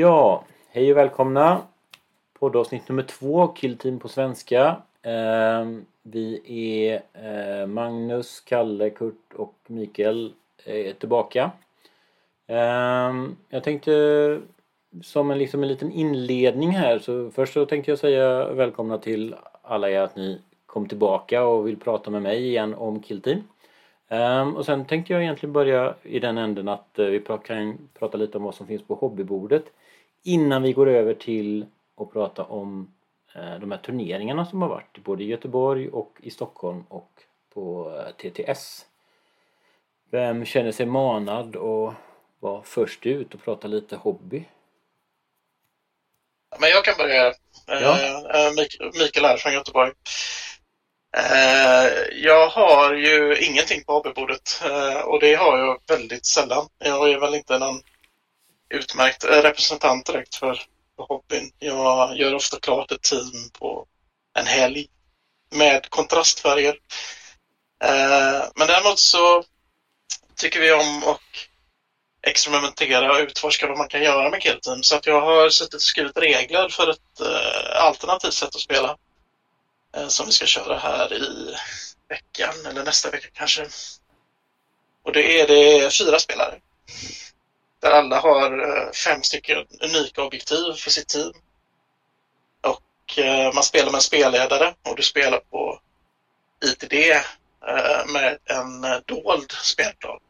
Ja, hej och välkomna. Poddavsnitt nummer två, Killteam på svenska. Ehm, vi är eh, Magnus, Kalle, Kurt och Mikael eh, är tillbaka. Ehm, jag tänkte som en, liksom en liten inledning här så först så tänkte jag säga välkomna till alla er att ni kom tillbaka och vill prata med mig igen om Killteam. Um, ehm, och sen tänkte jag egentligen börja i den änden att uh, vi kan prata lite om vad som finns på hobbybordet innan vi går över till att prata om uh, de här turneringarna som har varit både i Göteborg och i Stockholm och på uh, TTS. Vem känner sig manad att vara först ut och prata lite hobby? Men jag kan börja. Ja. Mikael här från Göteborg. Eh, jag har ju ingenting på hobbybordet eh, och det har jag väldigt sällan. Jag är väl inte någon utmärkt representant direkt för, hobbyn. Jag gör ofta klart ett team på en helg med kontrastfärger. Eh, men däremot så tycker vi om att experimentera och utforska vad man kan göra med killteam. Så att jag har suttit och skrivit regler för ett eh, alternativt sätt att spela. Eh, som vi ska köra här i veckan eller nästa vecka kanske. Och det är det fyra spelare. Där alla har eh, fem stycken unika objektiv för sitt team. Och eh, man spelar med en spelledare och du spelar på ITD eh, med en dold spelplan.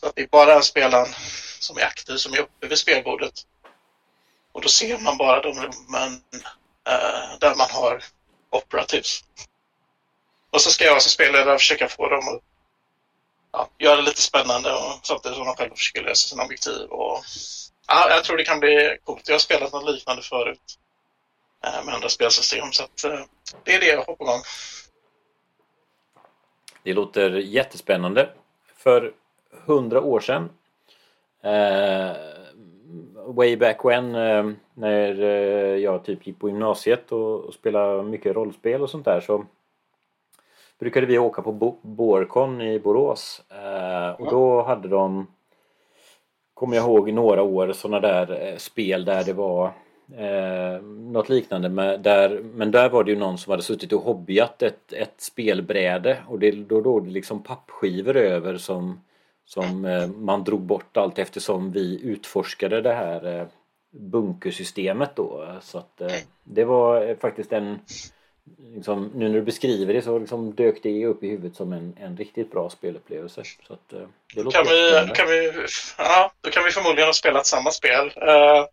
Så att det är bara den spelaren som är aktiv som är uppe vid spelbordet. Och då ser man bara de rummen där man har operativs. Och så ska jag som spelledare försöka få dem att ja, göra det lite spännande och samtidigt som de själva försöker lösa sina objektiv. Och, ja, jag tror det kan bli coolt. Jag har spelat något liknande förut eh, med andra spelsystem så att, eh, det är det jag har på gång. Det låter jättespännande. För hundra år sedan eh, way back when eh, när eh, jag typ gick på gymnasiet och spelade mycket rollspel och sånt där så brukade vi åka på Borcon i Borås eh, och då hade de kommer jag ihåg några år sådana där spel där det var eh, något liknande med, där, men där var det ju någon som hade suttit och hobbyat ett, ett spelbräde och det, då låg det liksom pappskivor över som som eh, man drog bort allt eftersom vi utforskade det här eh, bunkersystemet då. Så att eh, det var faktiskt en liksom, nu när du beskriver det så liksom dök det upp i huvudet som en, en riktigt bra spelupplevelse. Så att, det låter kan vi, då, kan vi, ja, då kan vi förmodligen ha spelat samma spel. Uh,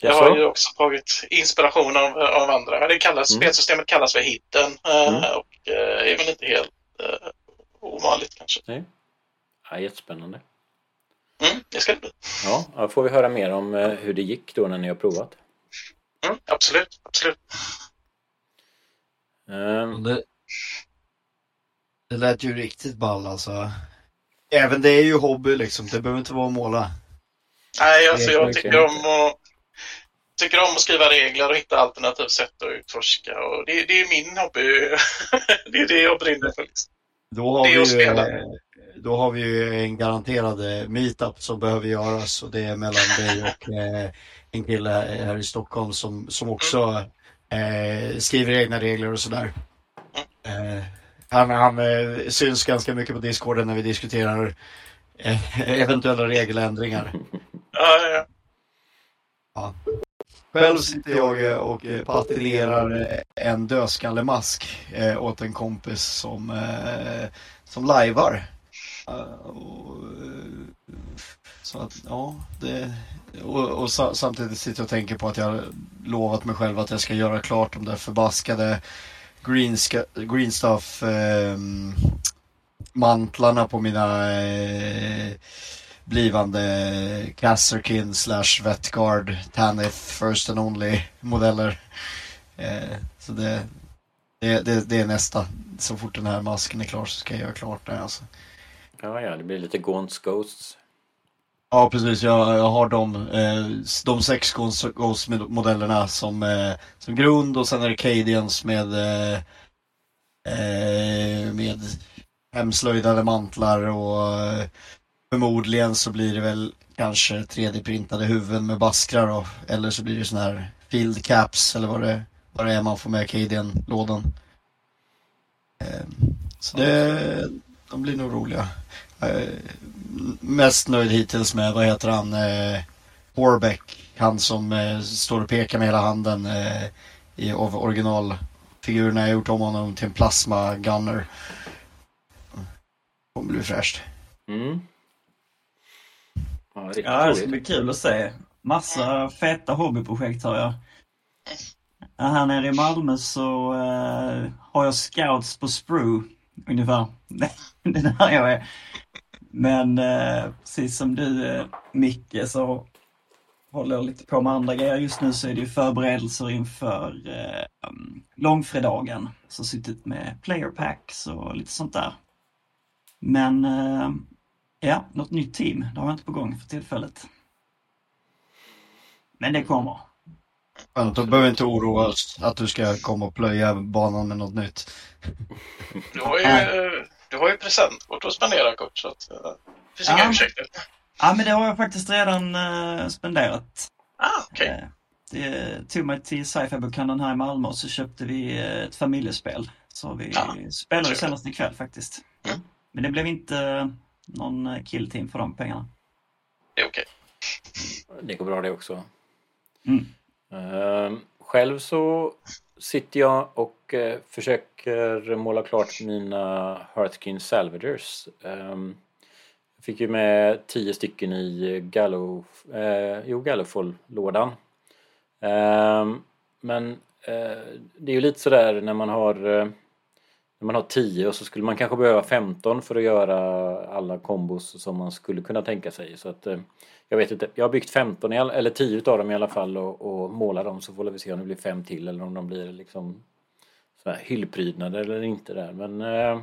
jag har ju också tagit inspiration av, av andra. Det kallas, mm. Spelsystemet kallas för Hidden uh, mm. och uh, är väl inte helt uh, ovanligt kanske. Nej. Ja, jättespännande. Mm, det ska det bli. Ja, då får vi höra mer om eh, hur det gick då när ni har provat. Mm, absolut, absolut. Um, det, det lät ju riktigt ball alltså. Även det är ju hobby liksom, det behöver inte vara att måla. Nej, alltså jag tycker om att tycker om att skriva regler och hitta alternativt sätt att utforska. Och det, det är min hobby. det är det jag brinner för. Liksom. Då har, vi ju, då har vi ju en garanterad eh, meetup som behöver göras och det är mellan dig och eh, en kille här i Stockholm som, som också eh, skriver egna regler och sådär. Eh, han han eh, syns ganska mycket på Discorden när vi diskuterar eh, eventuella regeländringar. Ja, ja, ja. Själv sitter jag och patrullerar en dödskallemask eh, åt en kompis som, eh, som lajvar. Att, ja, det, och, och samtidigt sitter jag och tänker på att jag lovat mig själv att jag ska göra klart de där förbaskade green, green stuff eh, mantlarna på mina eh, blivande kasserkin slash Vetgard Tanith First and Only modeller. Eh, så det, det, det, det, är nästa. Så fort den här masken är klar så ska jag göra klart det. Alltså. Ja, ja, det blir lite Gaunts Ghosts. Ja, precis. Jag, jag har de, eh, de sex Ghost-modellerna som, eh, som grund och sen är det Cadians med, eh, eh, med hemslöjdade mantlar och eh, förmodligen så blir det väl kanske 3D-printade huvuden med baskrar då. Eller så blir det sån här field caps eller vad det, vad det är man får med Cadian-lådan. Ehm, så det, de blir nog roliga. Eh, mest nöjd hittills med, vad heter han, eh, Horbeck. Han som eh, står och pekar med hela handen i, av originalfigurerna. Jag har gjort om honom till en plasma gunner. Det kommer bli fräscht. Mm. Ja, ja, det ska bli kul att se. Massa feta hobbyprojekt har jag. Här nere i Malmö så uh, har jag scouts på Sprue ungefär. det är där jag är. Men uh, precis som du uh, Micke så håller jag lite på med andra grejer. Just nu så är det ju förberedelser inför uh, långfredagen. Så suttit med player packs och lite sånt där. Men uh, ja, något nytt team, det har jag inte på gång för tillfället. Men det kommer. Skönt, då behöver inte oroa oss att du ska komma och plöja banan med något nytt. Har ju, du har ju presentkort att spendera kort så att, eh, det finns ja. inga ursäkter. Ja, men det har jag faktiskt redan uh, spenderat. Ah, okay. Uh, det tog mig till sci-fi-bokhandeln här i Malmö och så köpte vi ett familjespel. Så vi ah, spelade senast ikväll faktiskt. Mm. Men det blev inte någon killteam för de pengarna. Det är okej. Okay. Det går bra det också. Mm. Uh, själv så sitter jag och och eh, försöker måla klart mina Hearthkin Salvagers. Um, jag fick ju med tio stycken i Gallo, uh, jo, Gallowfall-lådan. Um, ehm, men eh, det är ju lite sådär när man har när man har 10 och så skulle man kanske behöva 15 för att göra alla kombos som man skulle kunna tänka sig. Så att, jag vet inte, jag har byggt 15 eller 10 av dem i alla fall och, och målar dem så får vi se om det blir fem till eller om de blir liksom så hyllprydnader eller inte där. Men eh,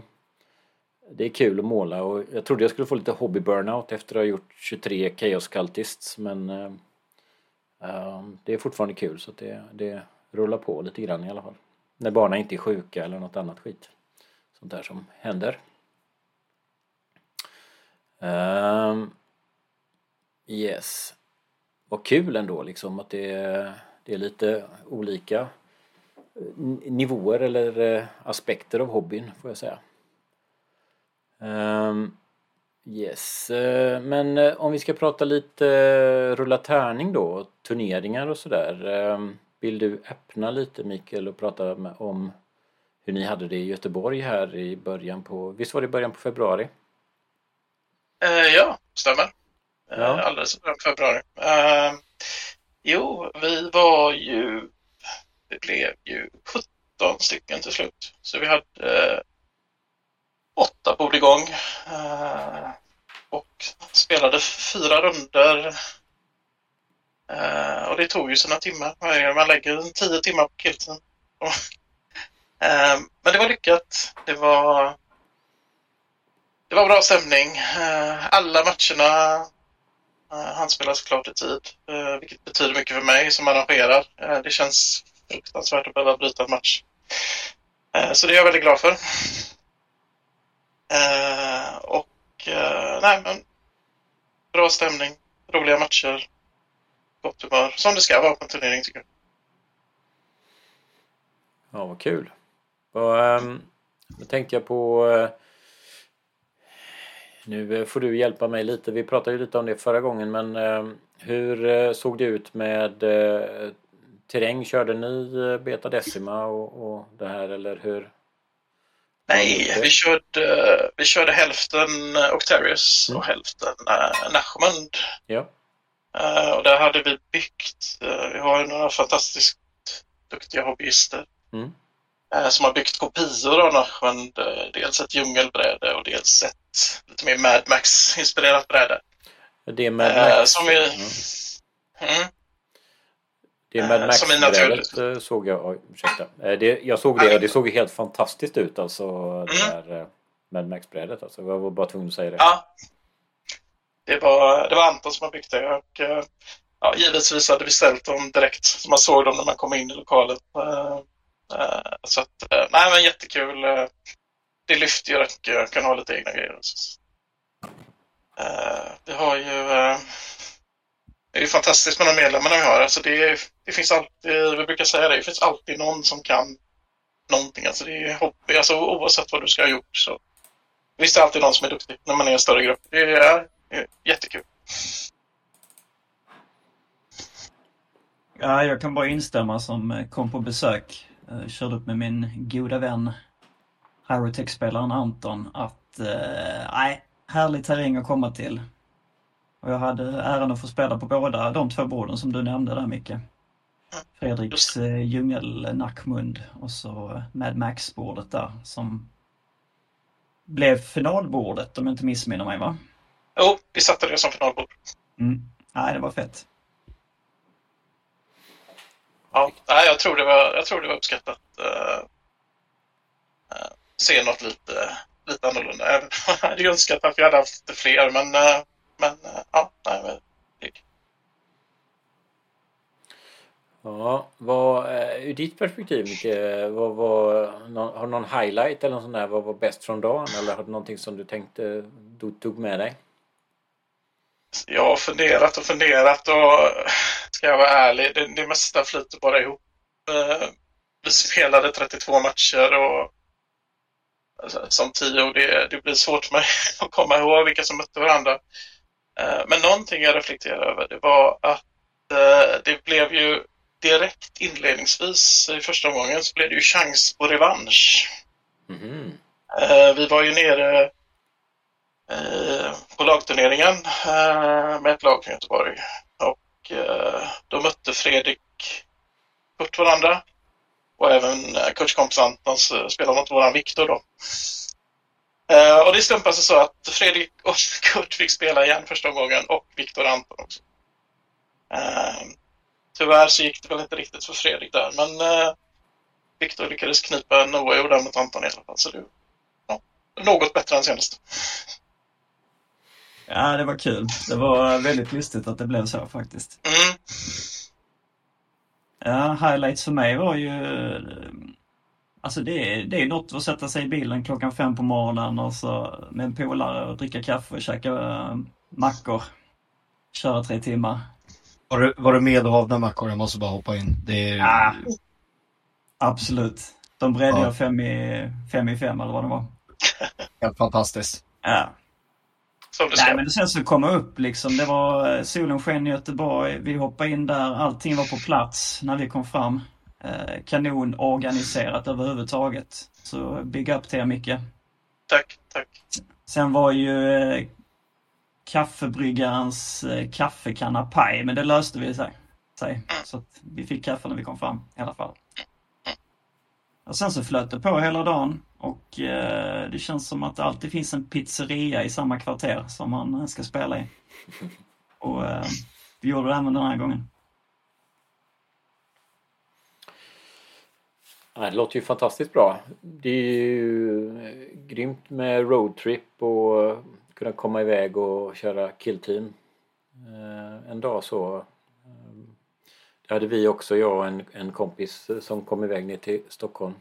det är kul att måla och jag trodde jag skulle få lite hobby burnout efter att ha gjort 23 Chaos Cultists men eh, eh, det är fortfarande kul så det, det rullar på lite grann i alla fall. När barnen inte är sjuka eller något annat skit. Sånt där som händer. Eh, Yes. Vad kul ändå liksom att det är, det är lite olika nivåer eller eh, aspekter av hobbyn får jag säga. Um, yes, uh, men uh, om vi ska prata lite rulla tärning då, turneringar och sådär. Um, vill du öppna lite Mikael och prata med, om hur ni hade det i Göteborg här i början på, visst var det i början på februari? ja, stämmer. Ja. Eh, alldeles i februari. Uh, jo, vi var ju, det blev ju 17 stycken till slut. Så vi hade eh, åtta bord igång eh, och spelade fyra runder. eh, och det tog ju sina timmar. Man lägger tio timmar på kilten. Eh, men det var lyckat. Det var det var bra stämning. Eh, alla matcherna eh, han spelar såklart i tid, vilket betyder mycket för mig som arrangerar. Det känns fruktansvärt att behöva bryta en match. Eh, så det är jag väldigt glad för. Eh, och eh, nej, men bra stämning, roliga matcher, gott humör, som det ska vara på en turnering tycker jag. Ja, vad kul. Och, um, då tänkte jag på nu får du hjälpa mig lite. Vi pratade ju lite om det förra gången men ehm, eh, hur såg det ut med terräng? Körde ni Beta Decima och, och det här eller hur? Nej, vi körde, vi körde hälften Octarius mm. och hälften uh, Nachmund. Ja. Uh, och där hade vi byggt, uh, vi har några fantastiskt duktiga hobbyister. Mm. Uh, som har byggt kopior av Nachmund, dels ett djungelbräde och dels ett lite mer Mad Max-inspirerat bräde. Det är Mad eh, Max? som är... Mm. Det är Mad eh, Max-brädet eh, såg jag. Oh, ursäkta. Det, jag såg det och det såg helt fantastiskt ut alltså. Det mm. där Mad Max-brädet alltså. Jag var bara tvungen att säga det. Ja. Det var, det var Anton som har byggt det och ja, givetvis hade vi ställt dem direkt. Så man såg dem när man kom in i lokalen. Så att, nej men jättekul det lyfter ju rätt kan ha lite egna grejer. Vi har ju... Det är ju fantastiskt med de medlemmarna vi har. Alltså det, det finns alltid, vi brukar säga det, det finns alltid någon som kan någonting. Alltså det är hobby, alltså oavsett vad du ska ha gjort så visst är det alltid någon som är duktig när man är en större grupp. Det är, det är jättekul. Ja, jag kan bara instämma som eh, kom på besök. Jag körde upp med min goda vän Hyrotech-spelaren Anton att eh, nej, härlig terräng att komma till. Och jag hade äran att få spela på båda de två borden som du nämnde där Micke. Fredriks eh, djungelnackmund och så Mad Max-bordet där som blev finalbordet om jag inte missminner mig va? Jo, vi satte det som finalbord. Mm. Nej, det var fett. Ja, nej, jag, tror det var, jag tror det var uppskattat. Uh, uh, se något lite, lite annorlunda. Jag hade önskat att vi hade haft fler, men, uh, men ja, nej, men, Ja, vad, ur ditt perspektiv Micke, vad, vad, har du någon highlight eller något sånt där? Vad var bäst från dagen? Eller har du någonting som du tänkte, du tog med dig? Jag har funderat och funderat och ska jag vara ärlig, det, det mesta flyter bara ihop. Vi spelade 32 matcher och alltså, som tio det, det blir svårt för mig att komma ihåg vilka som mötte varandra. Men någonting jag reflekterade över det var att det blev ju direkt inledningsvis i första omgången så blev det ju chans på revansch. Mm. Vi var ju nere på lagturneringen med ett lag från Göteborg och då mötte Fredrik Kurt varandra och även Kurts kompis Anton spelade mot våran Viktor då. Och det slumpade sig så att Fredrik och Kurt fick spela igen första omgången och Viktor Anton också. Tyvärr så gick det väl inte riktigt för Fredrik där, men eh, Viktor lyckades knipa en oavgjord där mot Anton i alla fall. Så det ja, något bättre än senast. Ja, det var kul. Det var väldigt lustigt att det blev så faktiskt. Mm. Ja, highlights för mig var ju... Alltså det är, det är något att sätta sig i bilen klockan fem på morgonen och så med en polare och dricka kaffe och käka äh, mackor. Köra tre timmar. Var du, var du medhavna mackor? Jag måste bara hoppa in. Det är... ja, absolut. De bredde ja. jag fem i, fem i fem eller vad det var. Helt fantastiskt. Ja. Nej men sen så komma upp liksom. Det var eh, solen sken i Göteborg. Vi hoppade in där. Allting var på plats när vi kom fram. Eh, kanon organiserat överhuvudtaget. Så big up till er Micke. Tack, tack. Sen var ju eh, kaffebryggarens eh, kaffekanna paj, men det löste vi sig. sig. Så att vi fick kaffe när vi kom fram i alla fall. Och sen så flöt det på hela dagen och eh, det känns som att det alltid finns en pizzeria i samma kvarter som man ska spela i. Och eh, vi gjorde det även den här gången. Det låter ju fantastiskt bra. Det är ju eh, grymt med roadtrip och kunna komma iväg och köra killteam eh, en dag så. Eh, det hade vi också, jag och en, en kompis som kom iväg ner till Stockholm.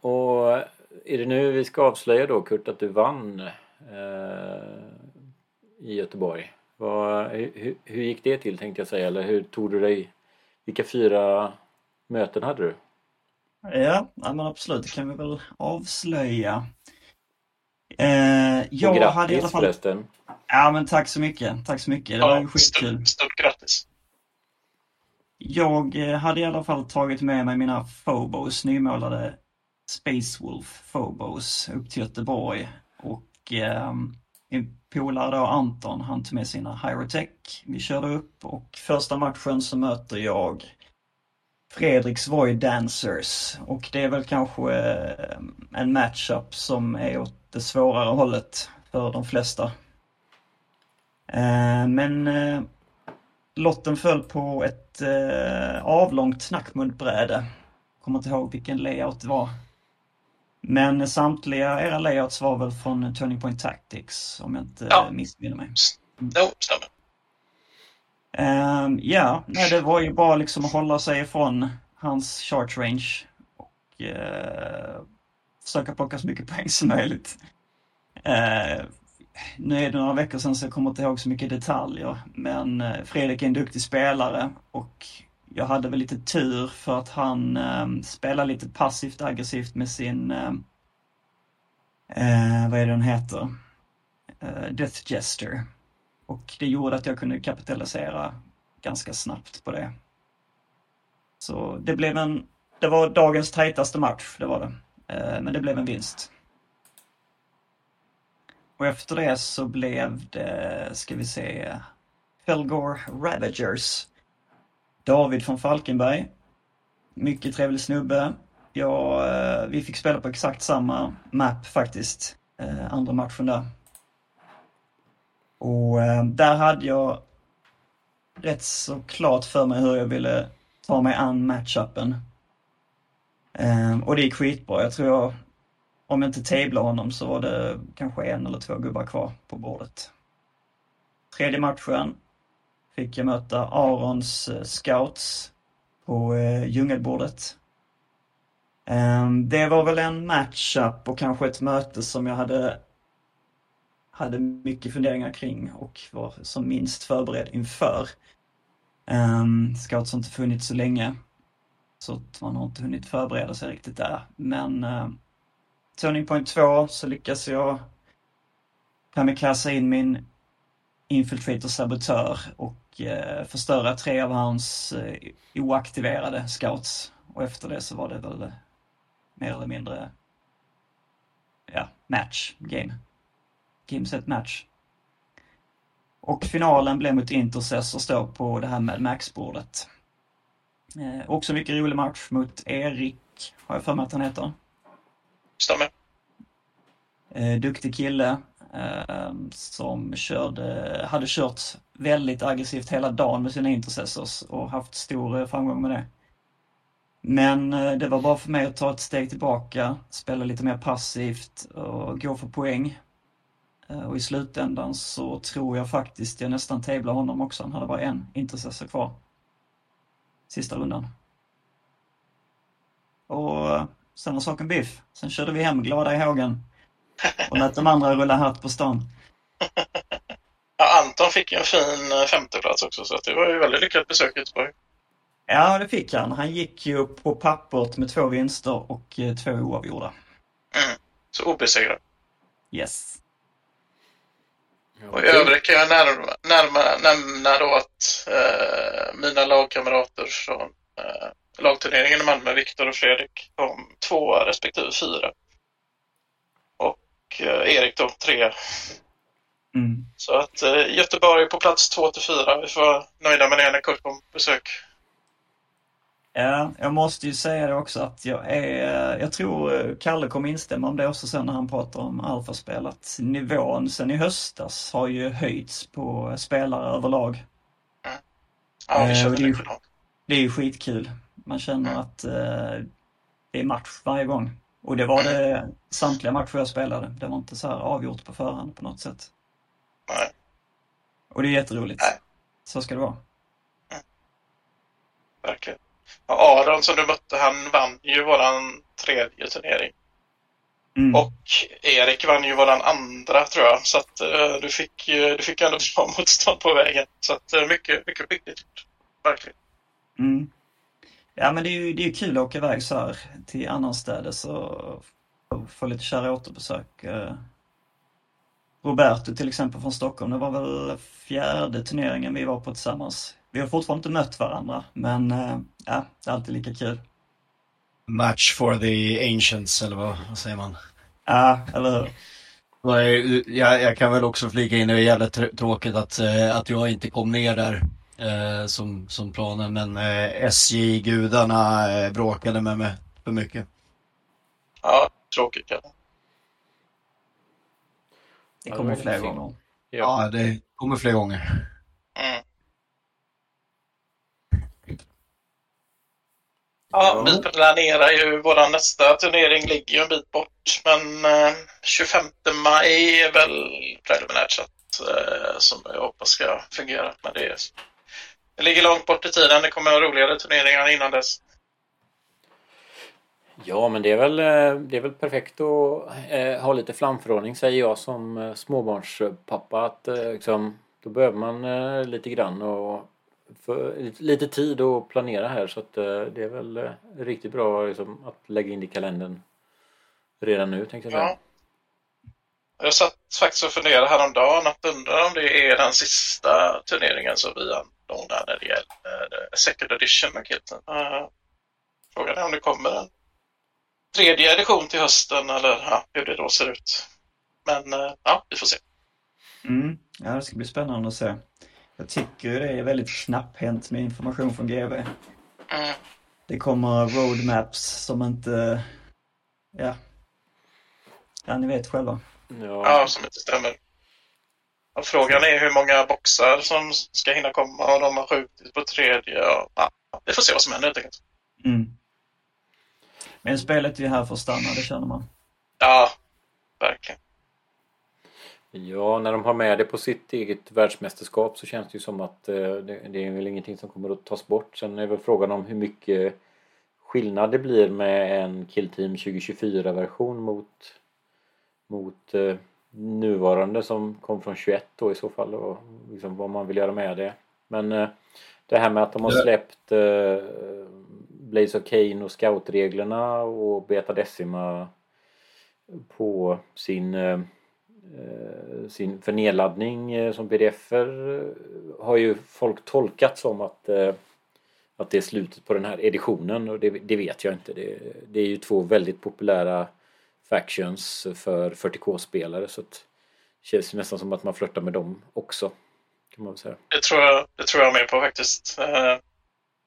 Och är det nu vi ska avslöja då Kurt att du vann i Göteborg? Vad, hur, hur gick det till tänkte jag säga, eller hur tog du dig? Vilka fyra möten hade du? Ja, men absolut, det kan vi väl avslöja. Eh, jag grattis hade i alla fall... förresten. Ja men tack så mycket. Tack så mycket. Det ja, var ju skitkul. Stort grattis. Jag eh, hade i alla fall tagit med mig mina Phobos, nymålade Space Wolf Phobos upp till Göteborg. Och eh, min polare då, Anton, han tog med sina Hyrotech. Vi körde upp och första matchen så möter jag Fredriks Void Dancers och det är väl kanske eh, en matchup som är åt det svårare hållet för de flesta. Eh, men eh, lotten föll på ett avlångt knackmunbräde. Kommer inte ihåg vilken layout det var. Men samtliga era layouts var väl från Turning Point Tactics om jag inte ja. missminner mig. Mm. Jo, stämmer. Um, ja, nej, det var ju bara liksom att hålla sig ifrån hans charge range och uh, försöka plocka så mycket poäng som möjligt. Uh, nu är det några veckor sedan så jag kommer inte ihåg så mycket detaljer. Men eh, Fredrik är en duktig spelare och jag hade väl lite tur för att han eh, spelar lite passivt aggressivt med sin, ehm, eh, uh, vad är det den heter? Eh, Death Jester. Och det gjorde att jag kunde kapitalisera ganska snabbt på det. Så det blev en, det var dagens tajtaste match, det var det. Eh, men det blev en vinst. Och efter det så blev det, ska vi se, Felgore Ravagers. David från Falkenberg. Mycket trevlig snubbe. Ja, eh, vi fick spela på exakt samma map faktiskt. Eh, andra matchen där. Och eh, där hade jag rätt så klart för mig hur jag ville ta mig an matchupen. Ehm, och det gick skitbra. Jag tror jag om jag inte tablade honom så var det kanske en eller två gubbar kvar på bordet. Tredje matchen fick jag möta Arons eh, scouts på eh, djungelbordet. Ehm, det var väl en matchup och kanske ett möte som jag hade, hade mycket funderingar kring och var som minst förberedd inför. Um, scouts har inte funnits så länge så man har inte hunnit förbereda sig riktigt där. Men uh, Turning point 2 så lyckas jag kamikaze in min infiltrator sabotör och uh, förstöra tre av hans uh, oaktiverade scouts. Och efter det så var det väl mer eller mindre ja, match, game. Game set match. Och finalen blev mot Intercessor står på det här med Max-bordet. Eh, också mycket rolig match mot Erik, har jag för mig att han heter. Stämmer. Eh, duktig kille eh, som körde, hade kört väldigt aggressivt hela dagen med sina intercessors och haft stor eh, framgång med det. Men eh, det var bara för mig att ta ett steg tillbaka, spela lite mer passivt och gå för poäng. Eh, och i slutändan så tror jag faktiskt jag nästan tablar honom också. Han hade bara en intercessor kvar. Sista rundan. Och eh, sen var saken biff. Sen körde vi hem glada i hågen och lät de andra rulla hatt på stan. Ja, Anton fick ju en fin eh, femteplats också så det var ju väldigt lyckat besök i Göteborg. Ja, det fick han. Han gick ju på pappret med två vinster och två oavgjorda. Mm. Så obesegrad. Yes. Och i övrigt kan jag närma, närma, nämna då att eh, mina lagkamrater från eh, lagturneringen i Malmö, Viktor och Fredrik, kom tvåa respektive fyra. Och eh, Erik då tre. Mm. Så att eh, Göteborg på plats två till fyra. Vi får vara nöjda med det när Kurt kom besök. Ja, jag måste ju säga det också att jag är, jag tror eh, Kalle kommer instämma om det också sen när han pratar om alfaspel, att nivån sen i höstas har ju höjts på spelare överlag. Ja, vi Eh, och det är ju-. Det är ju skitkul. Man känner att eh, det är match varje gång. Och det var det samtliga matcher jag spelade. Det var inte så här avgjort på förhand på något sätt. Nej. Och det är jätteroligt. Nej. Så ska det vara. Verkligen. Aron som du mötte, han vann ju våran tredje turnering. Mm. Och Erik vann ju våran andra tror jag. Så att eh, du fick ju du fick ändå bra motstånd på vägen. Så att eh, mycket, mycket skickligt gjort. Verkligen. Mm. Ja men det är ju det är kul att åka iväg så här till annorstädes och få- få lite kära återbesök. Eh, Roberto till exempel från Stockholm, det var väl fjärde turneringen vi var på tillsammans. Vi har fortfarande inte mött varandra men eh, ja, det är alltid lika kul. Match for the ancients, eller vad, vad säger man? Ja, eller hur? Nej, Jag, jag kan väl också flika in, det är jävligt tr- tråkigt att, eh, att jag inte kom ner där eh, som, som planen, men eh, SJ-gudarna eh, bråkade med mig för mycket. Ja, tråkigt kanske. Det Ja, kommer fler gånger. Ja, det kommer fler gånger. Mm. Ja, vi planerar ju, vår nästa turnering ligger ju en bit bort, men eh, 25 maj är väl preliminärt sett eh, som jag hoppas ska fungera. Men det, det ligger långt bort i tiden, det kommer roligare turneringar innan dess. Ja, men det är väl, eh, det är väl perfekt att eh, ha lite framförhållning säger jag som eh, småbarnspappa. Att, eh, liksom, då behöver man eh, lite grann och för, lite, lite tid att planera här så att eh, det är väl eh, riktigt bra liksom, att lägga in i kalendern redan nu tänkte jag säga. Ja. Jag satt faktiskt och funderade häromdagen att undra om det är den sista turneringen som vi anordnar när det gäller eh, second edition. Uh, frågan är om det kommer en tredje edition till hösten eller ja, hur det då ser ut. Men ja, vi får se. Mm. Ja, det ska bli spännande att se. Jag tycker det är väldigt knapphänt med information från GV. Mm. Det kommer roadmaps som inte... Ja. Ja, ni vet själva. Ja, Ja, som inte stämmer. Och frågan är hur många boxar som ska hinna komma och de har skjutit på tredje. Och, ja, vi får se vad som händer helt enkelt. Mm. Men spelet är ju här för att stanna, det känner man. Ja, verkligen. Ja, när de har med det på sitt eget världsmästerskap så känns det ju som att eh, det, det är väl ingenting som kommer att tas bort. Sen är väl frågan om hur mycket skillnad det blir med en Kill Team 2024-version mot, mot eh, nuvarande som kom från 21 då i så fall och liksom vad man vill göra med det. Men eh, det här med att de har släppt eh, Blaze of Kane och scoutreglerna och Beta Decima på sin sin för nedladdning eh, som pdf har ju folk tolkat som att, eh, att det är slutet på den här editionen och det, det vet jag inte. Det, det är ju två väldigt populära factions för 40k-spelare så det känns nästan som att man flörtar med dem också. Kan man säga. Det tror jag, det tror jag med på faktiskt. Eh,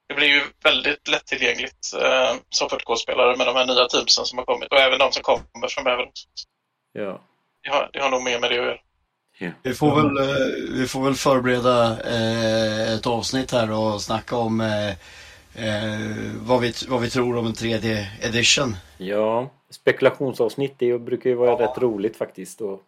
Det blir ju väldigt lättillgängligt eh, som 40K-spelare med de här nya teamsen som har kommit och även de som kommer framöver. Ja. Det har, det har nog mer med det att göra. Vi får väl, eh, vi får väl förbereda eh, ett avsnitt här och snacka om eh, eh, vad, vi, vad vi tror om en tredje edition. Ja, spekulationsavsnitt det brukar ju vara rätt roligt faktiskt. Och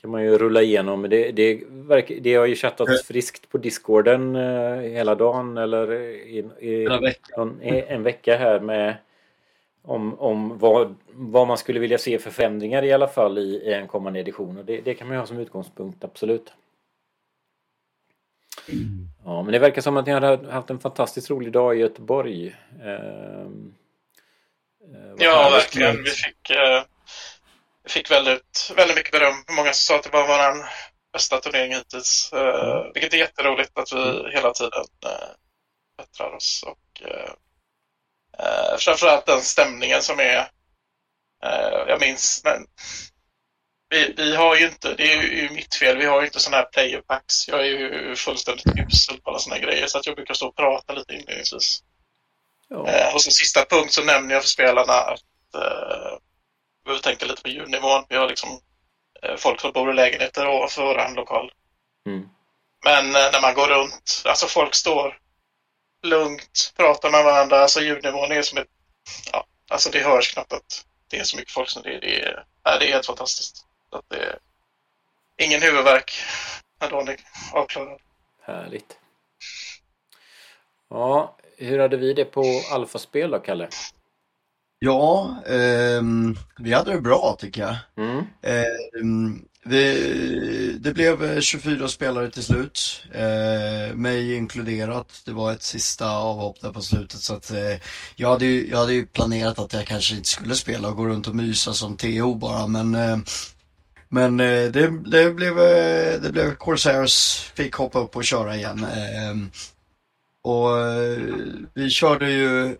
kan man ju rulla igenom. Det, det, verkar, det har ju chattats friskt på discorden eh, hela dagen eller i, i, någon, i en vecka här med om, om vad, vad man skulle vilja se för förändringar i alla fall i, i en kommande edition. Och det, det kan man ju ha som utgångspunkt, absolut. Ja, men det verkar som att ni har haft en fantastiskt rolig dag i Göteborg. Ehm, eh, Ja, verkligen. Vi fick, eh, vi fick väldigt, väldigt mycket beröm. Många som sa att det var vår bästa turnering hittills. Eh, vilket är jätteroligt att vi hela tiden eh, bättrar oss. Och, eh, eh, framförallt den stämningen som är... Eh, jag minns... Men, vi, vi har ju inte, det är ju mitt fel, vi har ju inte sådana här player packs. Jag är ju fullständigt usel på alla sådana grejer så att jag brukar stå och prata lite inledningsvis. Ja. Eh, och som sista punkt så nämner jag för spelarna att eh, vi behöver tänka lite på ljudnivån. Vi har liksom eh, folk som bor i lägenheter ovanför vår lokal. Mm. Men eh, när man går runt, alltså folk står lugnt, pratar med varandra, alltså ljudnivån är som ett, ja, alltså det hörs knappt att det är så mycket folk som det är. Det är, nej, det är helt fantastiskt. Att det är ingen huvudvärk när dagen är avklarad. Härligt. Ja, hur hade vi det på alfaspel då, Kalle? Ja, ehm, vi hade det bra tycker jag. Mm. Ehm, vi, det blev eh, 24 spelare till slut, eh, mig inkluderat. Det var ett sista avhopp där på slutet så att eh, jag, hade ju, jag hade ju planerat att jag kanske inte skulle spela och gå runt och mysa som TO bara men eh, men eh, det, det, blev, eh, det blev Corsairs fick hoppa upp och köra igen. Ehm, och eh, vi körde ju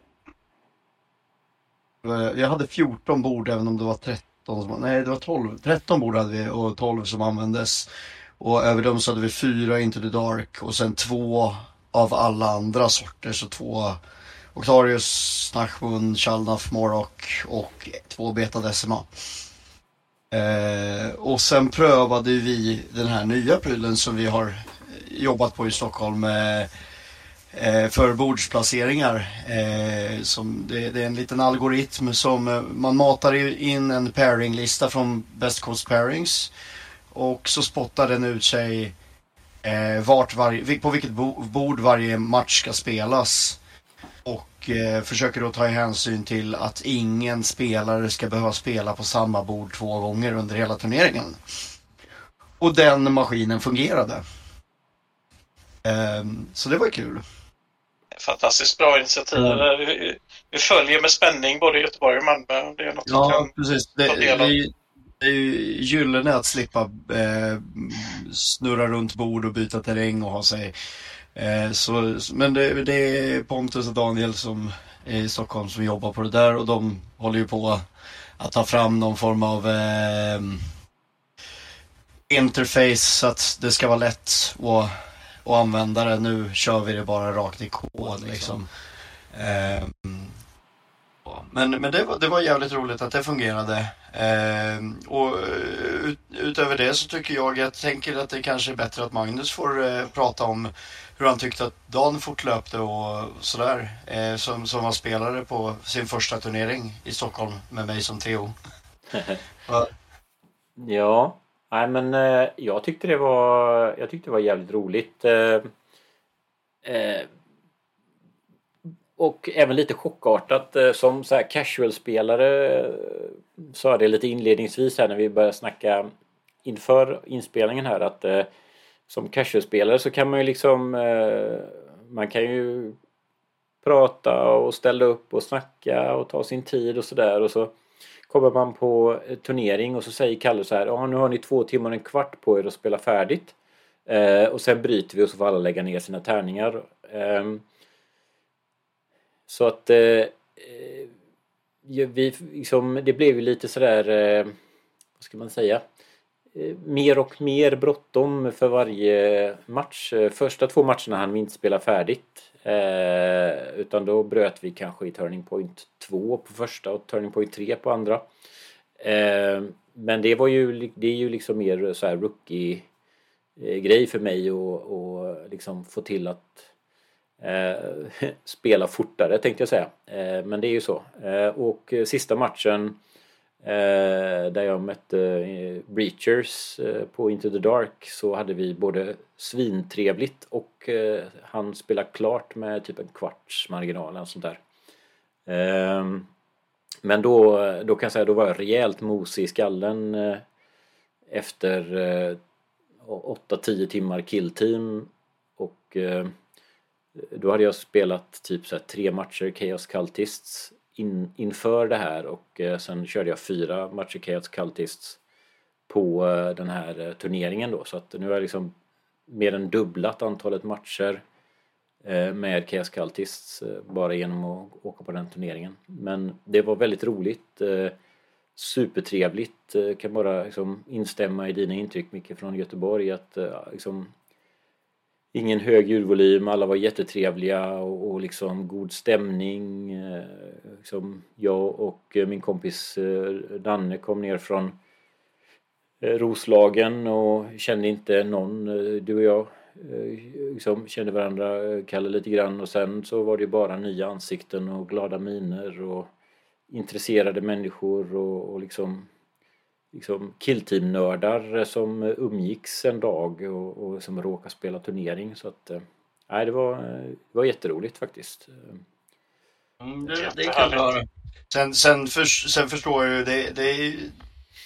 Eh, jag hade 14 bord även om det var 13 som, nej det var 12, 13 bord hade vi och 12 som användes. Och över dem så hade vi fyra Into the Dark och sen två av alla andra sorter. Så två Octarius, Nachmun, Chalnaf, Morok och två Beta Decima. Eh, och sen prövade vi den här nya prylen som vi har jobbat på i Stockholm. Eh, eh, Eh, för bordsplaceringar. Eh, som det, det är en liten algoritm som eh, man matar in en pairinglista från Best Coast Pairings och så spottar den ut sig vart varje, på vilket bord varje match ska spelas. Och försöker då ta hänsyn till att ingen spelare ska behöva spela på samma bord två gånger under hela turneringen. Och den maskinen fungerade. Ehm, så det var kul. Fantastiskt bra initiativ. Mm. Vi, vi, följer med spänning både Göteborg och Malmö. Det är något ja, precis. Det, det, det är ju gyllene att slippa eh, snurra runt bord och byta terräng och ha sig Eh, så, men det, det, är Pontus och Daniel som är i Stockholm som jobbar på det där och de håller ju på att ta fram någon form av eh, interface så att det ska vara lätt att, att använda det. Nu kör vi det bara rakt i kod liksom. Eh, men, men det, var, det var jävligt roligt att det fungerade. Eh, och ut, utöver det så tycker jag, jag tänker att det kanske är bättre att Magnus får eh, prata om hur han tyckte att dagen fortlöpte och sådär. Eh, som, som var spelare på sin första turnering i Stockholm med mig som Theo. ja, nej men eh, jag tyckte det var, jag tyckte det var jävligt roligt. Eh, eh och även lite chockartat eh, som så här casual-spelare eh, sa det lite inledningsvis här när vi började snacka inför inspelningen här att eh, som casual-spelare så kan man ju liksom eh, man kan ju prata och ställa upp och snacka och ta sin tid och sådär och så kommer man på eh, turnering och så säger Kalle så här ja nu har ni två timmar och en kvart på er att spela färdigt eh, och sen bryter vi och så får alla lägga ner sina tärningar eh, så att eh, eh vi, liksom, det blev ju lite sådär eh, vad ska man säga Eh, mer och mer bråttom för varje match. Eh, första två matcherna hann vi inte spela färdigt. Eh, utan då bröt vi kanske i turning point 2 på första och turning point 3 på andra. Eh, men det var ju, det är ju liksom mer så här rookie-grej eh, för mig att liksom få till att eh, spela fortare tänkte jag säga. Eh, men det är ju så. Eh, och sista matchen Eh, Eh, där jag mötte eh, Breachers eh, på Into the Dark så hade vi både svintrevligt och han spelade klart med typ en kvarts marginal eller sånt där. Ehm, men då, då kan jag säga, då var jag rejält mosig i skallen eh, efter 8-10 timmar killteam och då hade jag spelat typ så tre matcher Chaos Cultists in, inför det här och eh, sen körde jag fyra matcher Chaos Cultists på eh, den här eh, turneringen då så att nu har jag liksom mer än dubblat antalet matcher eh, med Chaos Cultists eh, bara genom att åka på den turneringen. Men det var väldigt roligt. Eh, supertrevligt. Eh, kan bara liksom instämma i dina intryck Micke från Göteborg att eh, liksom ingen hög ljudvolym, alla var jättetrevliga och, och liksom god stämning. Eh, liksom jag och eh, min kompis eh, Danne kom ner från eh, Roslagen och kände inte någon, eh, du och jag liksom kände varandra, Kalle lite grann och sen så var det bara nya ansikten och glada miner och intresserade människor och, och liksom liksom killteam-nördar som umgicks en dag och, och som råkade spela turnering. Så att, eh, nej, det var, det var jätteroligt faktiskt. Mm, det, det att höra. Sen, sen, för, sen förstår jag ju, det, det,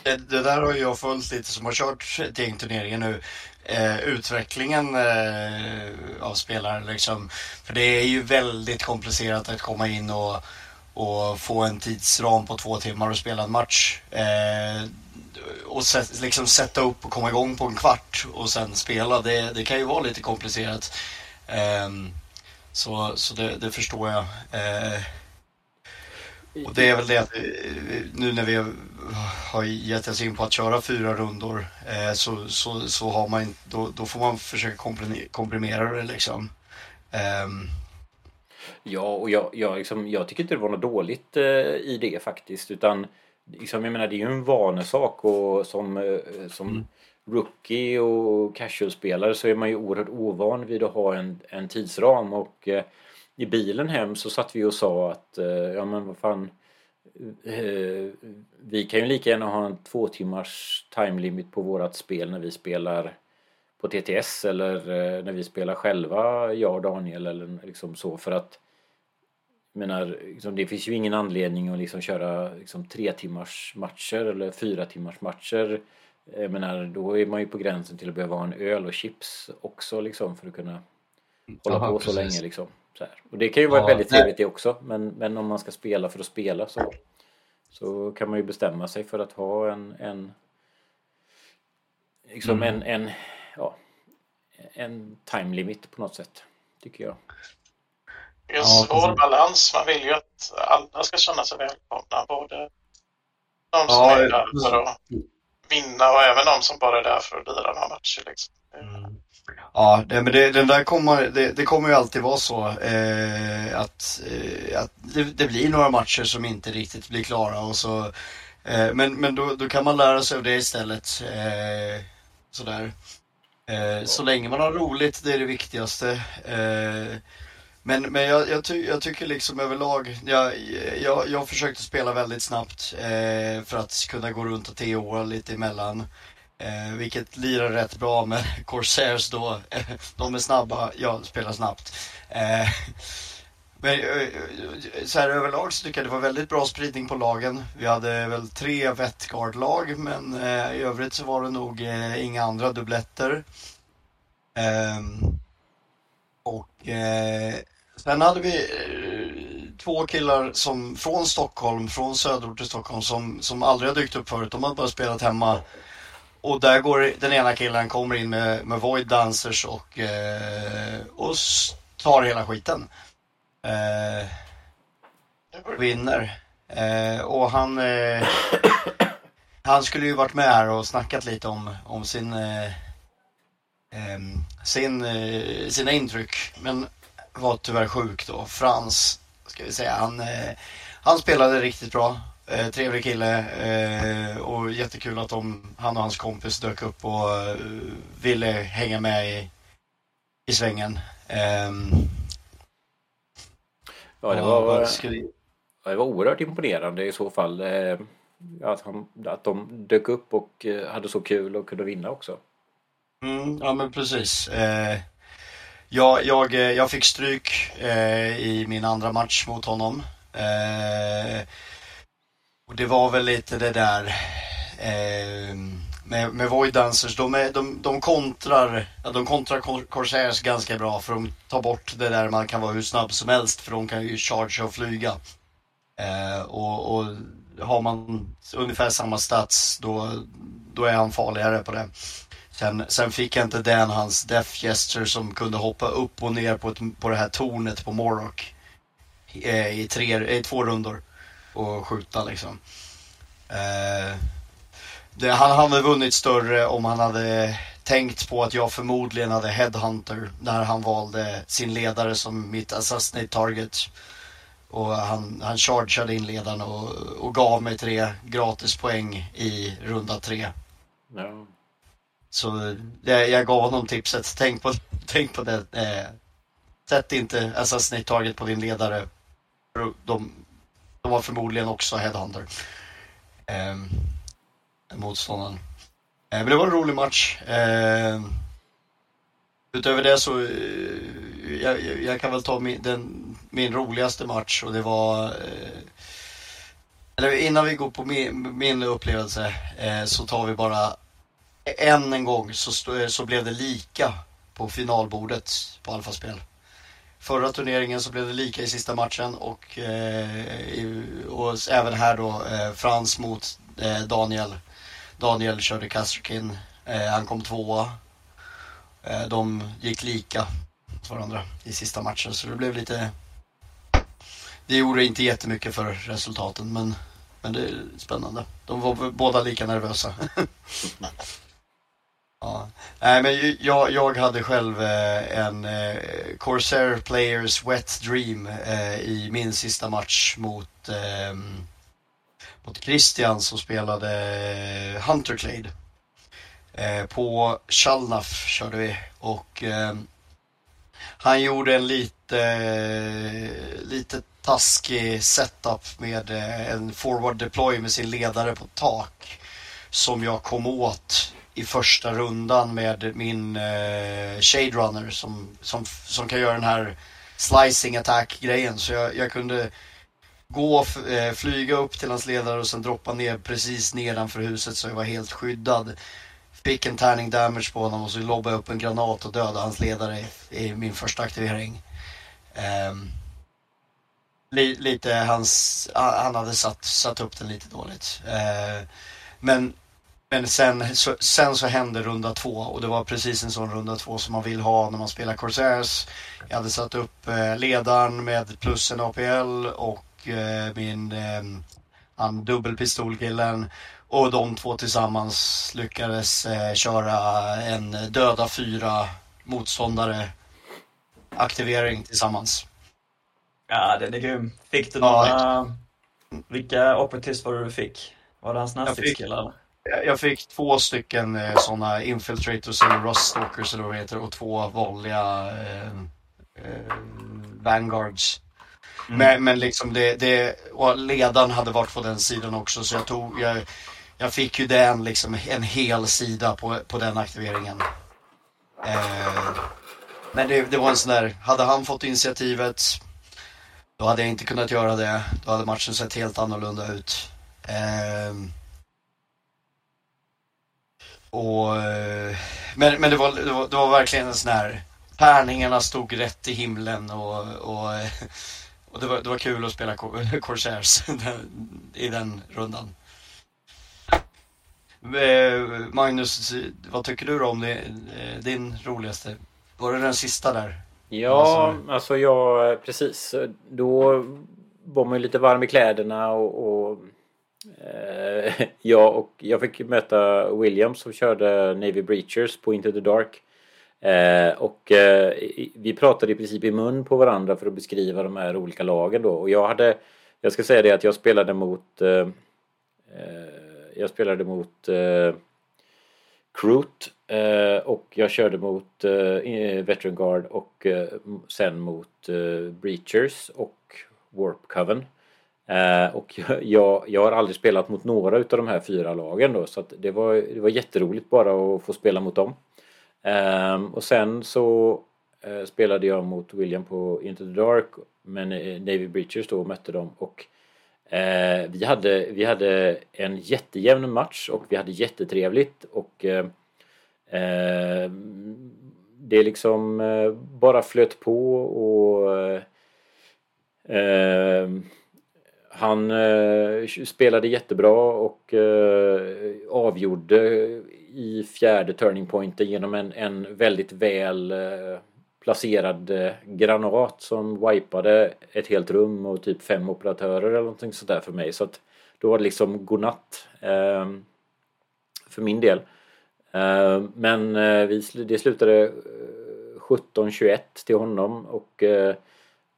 det, det, där har jag följt lite som har kört turneringen nu. Eh, utvecklingen eh, av spelare liksom. För det är ju väldigt komplicerat att komma in och, och få en tidsram på två timmar och spela en match. Eh, och liksom sätta upp och komma igång på en kvart och sen spela, det, det kan ju vara lite komplicerat. Um, så så det, det förstår jag. Uh, och det är väl det att eh, nu när vi har gett oss in på att köra fyra rundor eh, så, så, så har man, då, då får man försöka komprimera det liksom. Um, ja, och jag, jag, liksom, jag tycker inte det var något dåligt eh, i det faktiskt utan liksom, jag menar det är ju en vanesak och som, eh, som mm. rookie och casual-spelare så är man ju oerhört ovan vid att ha en, en tidsram och eh, i bilen hem så satt vi och sa att eh, ja men vad fan eh, vi kan ju lika gärna ha en två timmars time limit på vårat spel när vi spelar på TTS eller eh, när vi spelar själva, jag och Daniel eller liksom så för att menar, liksom, det finns ju ingen anledning att liksom köra liksom, tre timmars matcher eller fyra timmars matcher. Jag menar, då är man ju på gränsen till att behöva ha en öl och chips också liksom för att kunna hålla Aha, på precis. så länge liksom. Så här. Och det kan ju vara Ja, väldigt trevligt det också men, men om man ska spela för att spela så, så kan man ju bestämma sig för att ha en, en liksom Mm. en, en, ja, en time limit på något sätt tycker jag. Det är en Ja, svår precis. balans. Man vill ju att alla ska känna sig välkomna. Både de som Ja, är där för att vinna och även de som bara är där för att lira några matcher. Liksom. Ja, det, men det, den där kommer, det, det kommer ju alltid vara så eh, att, eh, att det, det blir några matcher som inte riktigt blir klara och så eh, men, men då, då kan man lära sig av det istället. Eh, sådär. Eh, så länge man har roligt, det är det viktigaste. Men men jag, jag, ty, jag tycker liksom överlag, jag, jag, jag försökte spela väldigt snabbt eh, för att kunna gå runt och TOa lite emellan. Eh, vilket lirar rätt bra med Corsairs då. De är snabba, jag spelar snabbt. Eh, men eh, så här överlag så tycker jag det var väldigt bra spridning på lagen. Vi hade väl tre Vetgard-lag men eh, i övrigt så var det nog eh, inga andra dubbletter. Eh, och eh, sen hade vi eh, två killar som från Stockholm, från söderort till Stockholm som, som aldrig har dykt upp förut. De har bara spelat hemma. Och där går den ena killen kommer in med, med Void Dancers och, eh, och tar hela skiten. Eh, vinner. Eh, och han, eh, han skulle ju varit med här och snackat lite om, om sin, eh, sin, eh, sina intryck. Men var tyvärr sjuk då. Frans, ska vi säga, han, eh, han spelade riktigt bra. Eh, trevlig kille eh, och jättekul att de, han och hans kompis dök upp och eh, ville hänga med i, i svängen. Ehm, Ja, det och var, vi- Ja, Det var oerhört imponerande i så fall. Att, han, att de dök upp och hade så kul och kunde vinna också. Mm, ja men precis. Jag, jag, jag fick stryk eh, i min andra match mot honom. Eh, och det var väl lite det där eh, med, med Void Dancers. De, är, de, de kontrar, ja, de kontrar Corsairs ganska bra för de tar bort det där man kan vara hur snabb som helst för de kan ju chargea och flyga. Eh, och, och har man ungefär samma stats då, då är han farligare på det. Sen, sen fick jag inte den hans Death Jester som kunde hoppa upp och ner på, ett, på det här tornet på Morrock eh, i, tre, i två rundor och skjuta liksom. Eh, det, han hade vunnit större om han hade tänkt på att jag förmodligen hade Headhunter när han valde sin ledare som mitt assassinate target. Och han, han chargeade in ledaren och, och gav mig tre gratis poäng i runda tre. No. Så jag, jag gav honom tipset, tänk på, tänk på det. Eh, sätt inte assassinate target på din ledare. De, de var förmodligen också headhunter. Eh, motståndaren. Eh, men det var en rolig match. Eh, utöver det så, eh, jag, jag- jag kan väl ta min, den, min roligaste match och det var eh, eller innan vi går på min, min upplevelse eh, så tar vi bara än en gång så, eh, så blev det lika på finalbordet på Alfaspel. Förra turneringen så blev det lika i sista matchen och, eh, och även här då eh, Frans mot eh, Daniel. Daniel körde Kastrikin, eh, han kom tvåa. Eh, de gick lika mot varandra i sista matchen så det blev lite Det gjorde inte jättemycket för resultaten men, men det är spännande. De var båda lika nervösa. Ja. Nej, men jag, jag hade själv eh, en eh, Corsair Players Wet Dream eh, i min sista match mot, ehm, mot Christian som spelade Hunter Hunterclade. På Chalnaf körde vi och ehm, han gjorde en lite, lite taskig setup med en forward deploy med sin ledare på tak som jag kom åt i första rundan med min eh, Shade Runner som, som, som kan göra den här slicing attack grejen så jag, jag kunde gå, eh, flyga upp till hans ledare och sen droppa ner precis nedanför huset så jag var helt skyddad. Fick en tärning damage på honom och så lobbade jag upp en granat och dödade hans ledare i, min första aktivering. Um, li, lite hans, han hade satt, satt upp den lite dåligt. Uh, men men sen så, sen så hände runda två och det var precis en sån runda två som man vill ha när man spelar Corsairs. Jag hade satt upp eh, ledaren med plus en APL och eh, min eh, han dubbelpistolkillen och de två tillsammans lyckades eh, köra en döda fyra motståndare aktivering tillsammans. Ja, den är grym. Fick du några... Ja, vilka operatives var det du fick? Var det hans nastighetskillar? Jag fick två stycken eh, sådana infiltrators eller ruststalkers eller vad det heter och två vanliga eh, eh, vanguards. Mm. Men, men liksom det, det, och ledaren hade varit på den sidan också så jag tog, jag, jag fick ju den liksom en hel sida på, på den aktiveringen. Eh, men det, det var en sån där, hade han fått initiativet då hade jag inte kunnat göra det. Då hade matchen sett helt annorlunda ut. Eh, och, eh, men men det, var, det, var, det var verkligen en sån här, tärningarna stod rätt i himlen och, och, och det, var, det var kul att spela Corsairs i den rundan. Eh, Magnus, vad tycker du då om det, eh, din roligaste? Var det den sista där? Ja, alltså, jag, precis. Då var man ju lite varm i kläderna och, och Eh, Eh, ja, och jag fick möta Williams som körde Navy Breachers på Into the Dark. Eh, och eh, vi pratade i princip i mun på varandra för att beskriva de här olika lagen då. Och jag hade, jag ska säga det att jag spelade mot eh, eh, jag spelade mot eh, Crute, eh, och jag körde mot eh, Veteran Guard och eh, sen mot eh, Breachers och Warp Coven. Eh, och jag, jag har aldrig spelat mot några utav de här fyra lagen då så att det var, det var jätteroligt bara att få spela mot dem. Eh, och sen så eh, spelade jag mot William på Into the Dark men eh, Navy Breachers då mötte dem och eh, vi, hade, vi hade en jättejämn match och vi hade jättetrevligt och eh, eh det liksom eh, bara flöt på och ehm, han eh, spelade jättebra och eh, avgjorde i fjärde turning pointen genom en, en väldigt väl eh, placerad eh, granat som wipade ett helt rum och typ fem operatörer eller någonting sådär för mig. Så att då var det liksom godnatt eh, för min del. Eh, men eh, vi, det slutade eh, 17-21 till honom och eh,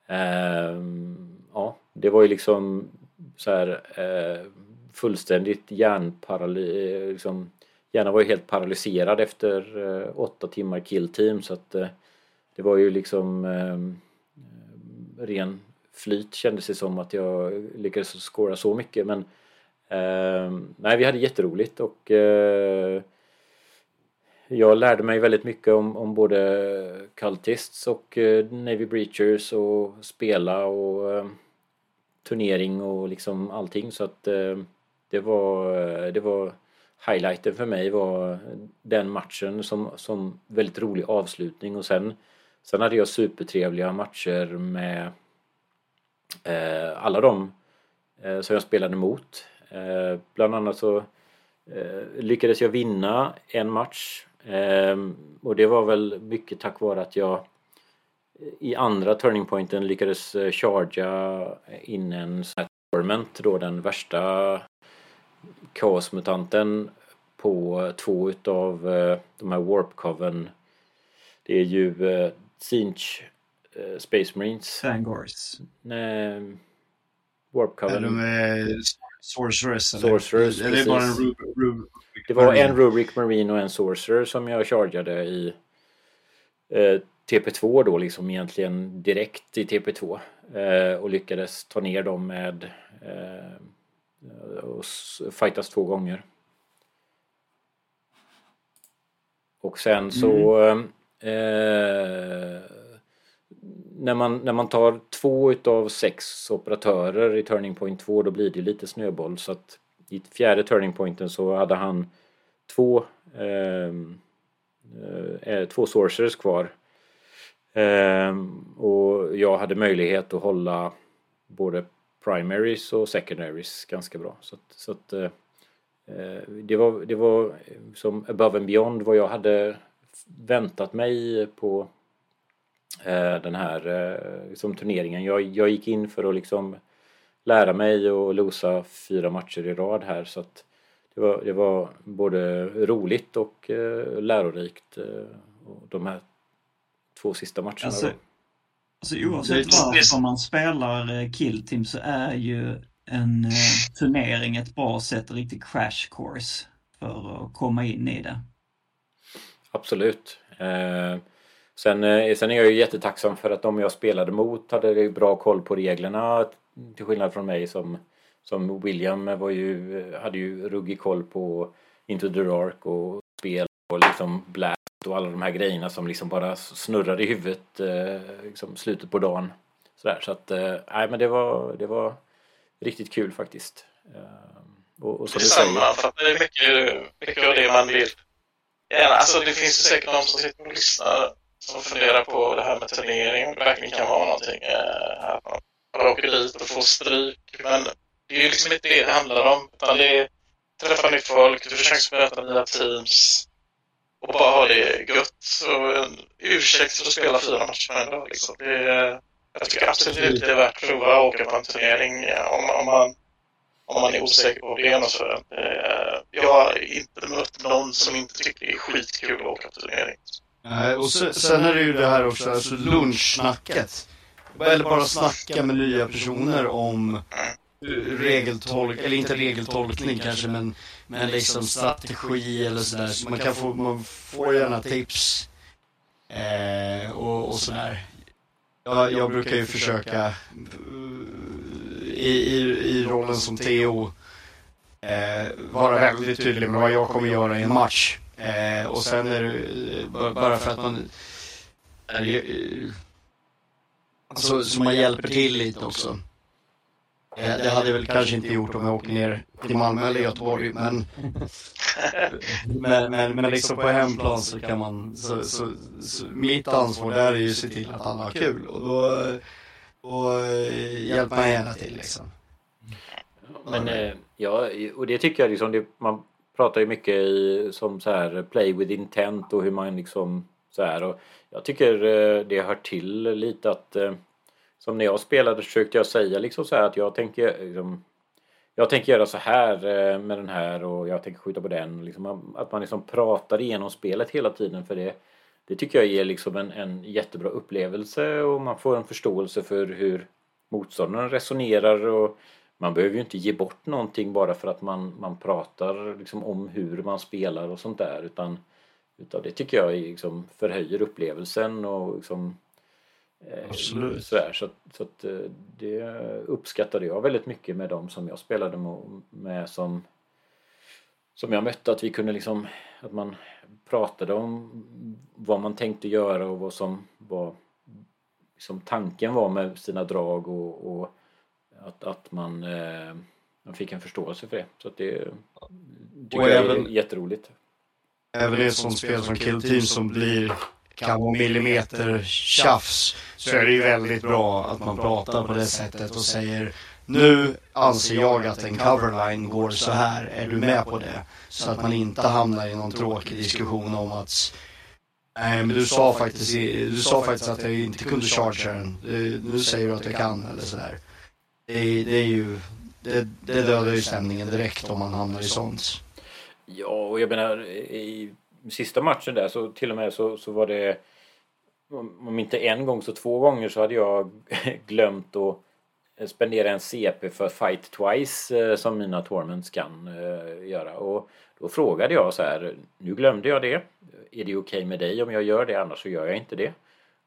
ehm, ja, det var ju liksom så här eh, fullständigt hjärnparalys, eh, liksom, hjärnan var ju helt paralyserad efter eh, åtta timmar killteam så att eh, det var ju liksom ehm, eh, ren flyt kändes det som att jag lyckades skåra så mycket men eh, nej vi hade jätteroligt och eh, jag lärde mig väldigt mycket om, om både Cultists och eh, Navy Breachers och spela och eh, turnering och liksom allting. Så att eh, det var, eh, det var highlighten för mig var den matchen som, som väldigt rolig avslutning. Och sen sen hade jag supertrevliga matcher med eh, alla de eh, som jag spelade mot. Eh, bland annat så eh, lyckades jag vinna en match. Eh, och det var väl mycket tack vare att jag i andra turning pointen lyckades eh, chargea in en torment då den värsta kaosmutanten på två utav eh, de här warp coven. Det är ju uh, Sinch Space Marines. Fangors. Nej, warp coven. Eller de är. Sorceress, eller? Eller bara en Rub Rub Det var en Rubric Marine och en Sorcerer som jag chargeade i eh, TP2 då liksom egentligen direkt i TP2 eh, och lyckades ta ner dem med eh, och fightas två gånger. Och sen så mm. eh, när man, när man tar två utav sex operatörer i Turning Point 2 då blir det lite snöboll så att i fjärde Turning Pointen så hade han två eh, eh, två sorcerers kvar. Eh, och jag hade möjlighet att hålla både primaries och secondaries ganska bra. Så så att eh, eh, det, var, det var som above and beyond vad jag hade väntat mig på Eh, den här eh, liksom, turneringen. Jag, jag gick in för att liksom lära mig och losa fyra matcher i rad här så att det var, det var både roligt och eh, lärorikt eh, och de här två sista matcherna. Alltså, alltså oavsett varför man spelar Kill Team så är ju en eh, turnering ett bra sätt, en riktig crash course för att komma in i det. Absolut. Eh, Sen, eh, sen är jag ju jättetacksam för att de jag spelade mot hade bra koll på reglerna till skillnad från mig som, som William var ju, hade ju ruggig koll på Into the Dark och spel och liksom Och alla de här grejerna som liksom bara snurrade i huvudet eh, liksom slutet på dagen. Sådär, så att, eh, nej men det var, det var riktigt kul faktiskt. Och, och som det är mycket, mycket av det man vill. Ja, alltså det finns säkert någon som sitter och lyssnar som funderar på det här med turnering, om det verkligen kan vara någonting. Eh, att man bara åker dit och får stryk. Men det är ju liksom inte det det handlar om. Utan det är träffa nytt folk, du försöker möta nya teams och bara ha det gött. Och en ursäkt för att spela fyra matcher på en dag. Liksom. Det, jag tycker absolut det är värt att prova att åka på en turnering eh, om, om, man, om man är osäker på att genomföra den. Jag har inte mött någon som inte tycker det är skitkul att åka på turnering. Nej, och sen, sen är det ju det här också, alltså lunchsnacket. Eller bara snacka med nya personer om regeltolk, eller inte regeltolkning kanske, men, men liksom strategi eller sådär. Så man kan få, man får gärna tips. Eh, och, och sådär. Jag, jag brukar ju försöka i, i, i rollen som Theo eh, vara väldigt tydlig med vad jag kommer göra i en match. Eh, och sen är det eh, bara för att man är, eh, alltså, så man hjälper till lite också. Eh, det hade jag väl kanske inte gjort om jag åkte ner till Malmö eller Göteborg, men, men, men, men liksom på hemplan så kan man, så, så, så, mitt ansvar där är ju att se till att alla har kul och då och, eh, hjälper man gärna till liksom. Men ja, och det tycker jag liksom, det, man pratar ju mycket i, som så här play with intent och hur man liksom så här och jag tycker eh, det hör till lite att eh, som när jag spelade försökte jag säga liksom så här att jag tänker liksom, jag tänker göra så här eh, med den här och jag tänker skjuta på den. Liksom, att man liksom pratar igenom spelet hela tiden för det, det tycker jag ger liksom en, en jättebra upplevelse och man får en förståelse för hur motståndaren resonerar och man behöver ju inte ge bort någonting bara för att man, man pratar liksom om hur man spelar och sånt där utan, utan det tycker jag liksom förhöjer upplevelsen och liksom Absolut. Sådär, så, så att eh, det uppskattade jag väldigt mycket med dem som jag spelade med som som jag mötte att vi kunde liksom att man pratade om vad man tänkte göra och vad som var liksom tanken var med sina drag och, och att, att man, eh, man fick en förståelse för det. Så att det tycker och jag även, är jätteroligt. Även ett sånt spel som Kill Team som blir kan vara millimeter tjafs så är det ju väldigt bra att man pratar på det sättet och säger nu anser jag att en coverline går så här, är du med på det? Så att man inte hamnar i någon tråkig diskussion om att Nej men du sa faktiskt, du sa faktiskt att jag inte kunde chargea den. Nu säger du att jag kan eller sådär. Det, det är ju, det, det dödar ju stämningen direkt om man hamnar i sånt. Ja, och jag menar i sista matchen där så till och med så, så var det om inte en gång så två gånger så hade jag glömt att spendera en CP för Fight Twice eh, som mina torments kan eh, göra. Och då frågade jag så här, nu glömde jag det. Är det okej okay med dig om jag gör det? Annars så gör jag inte det.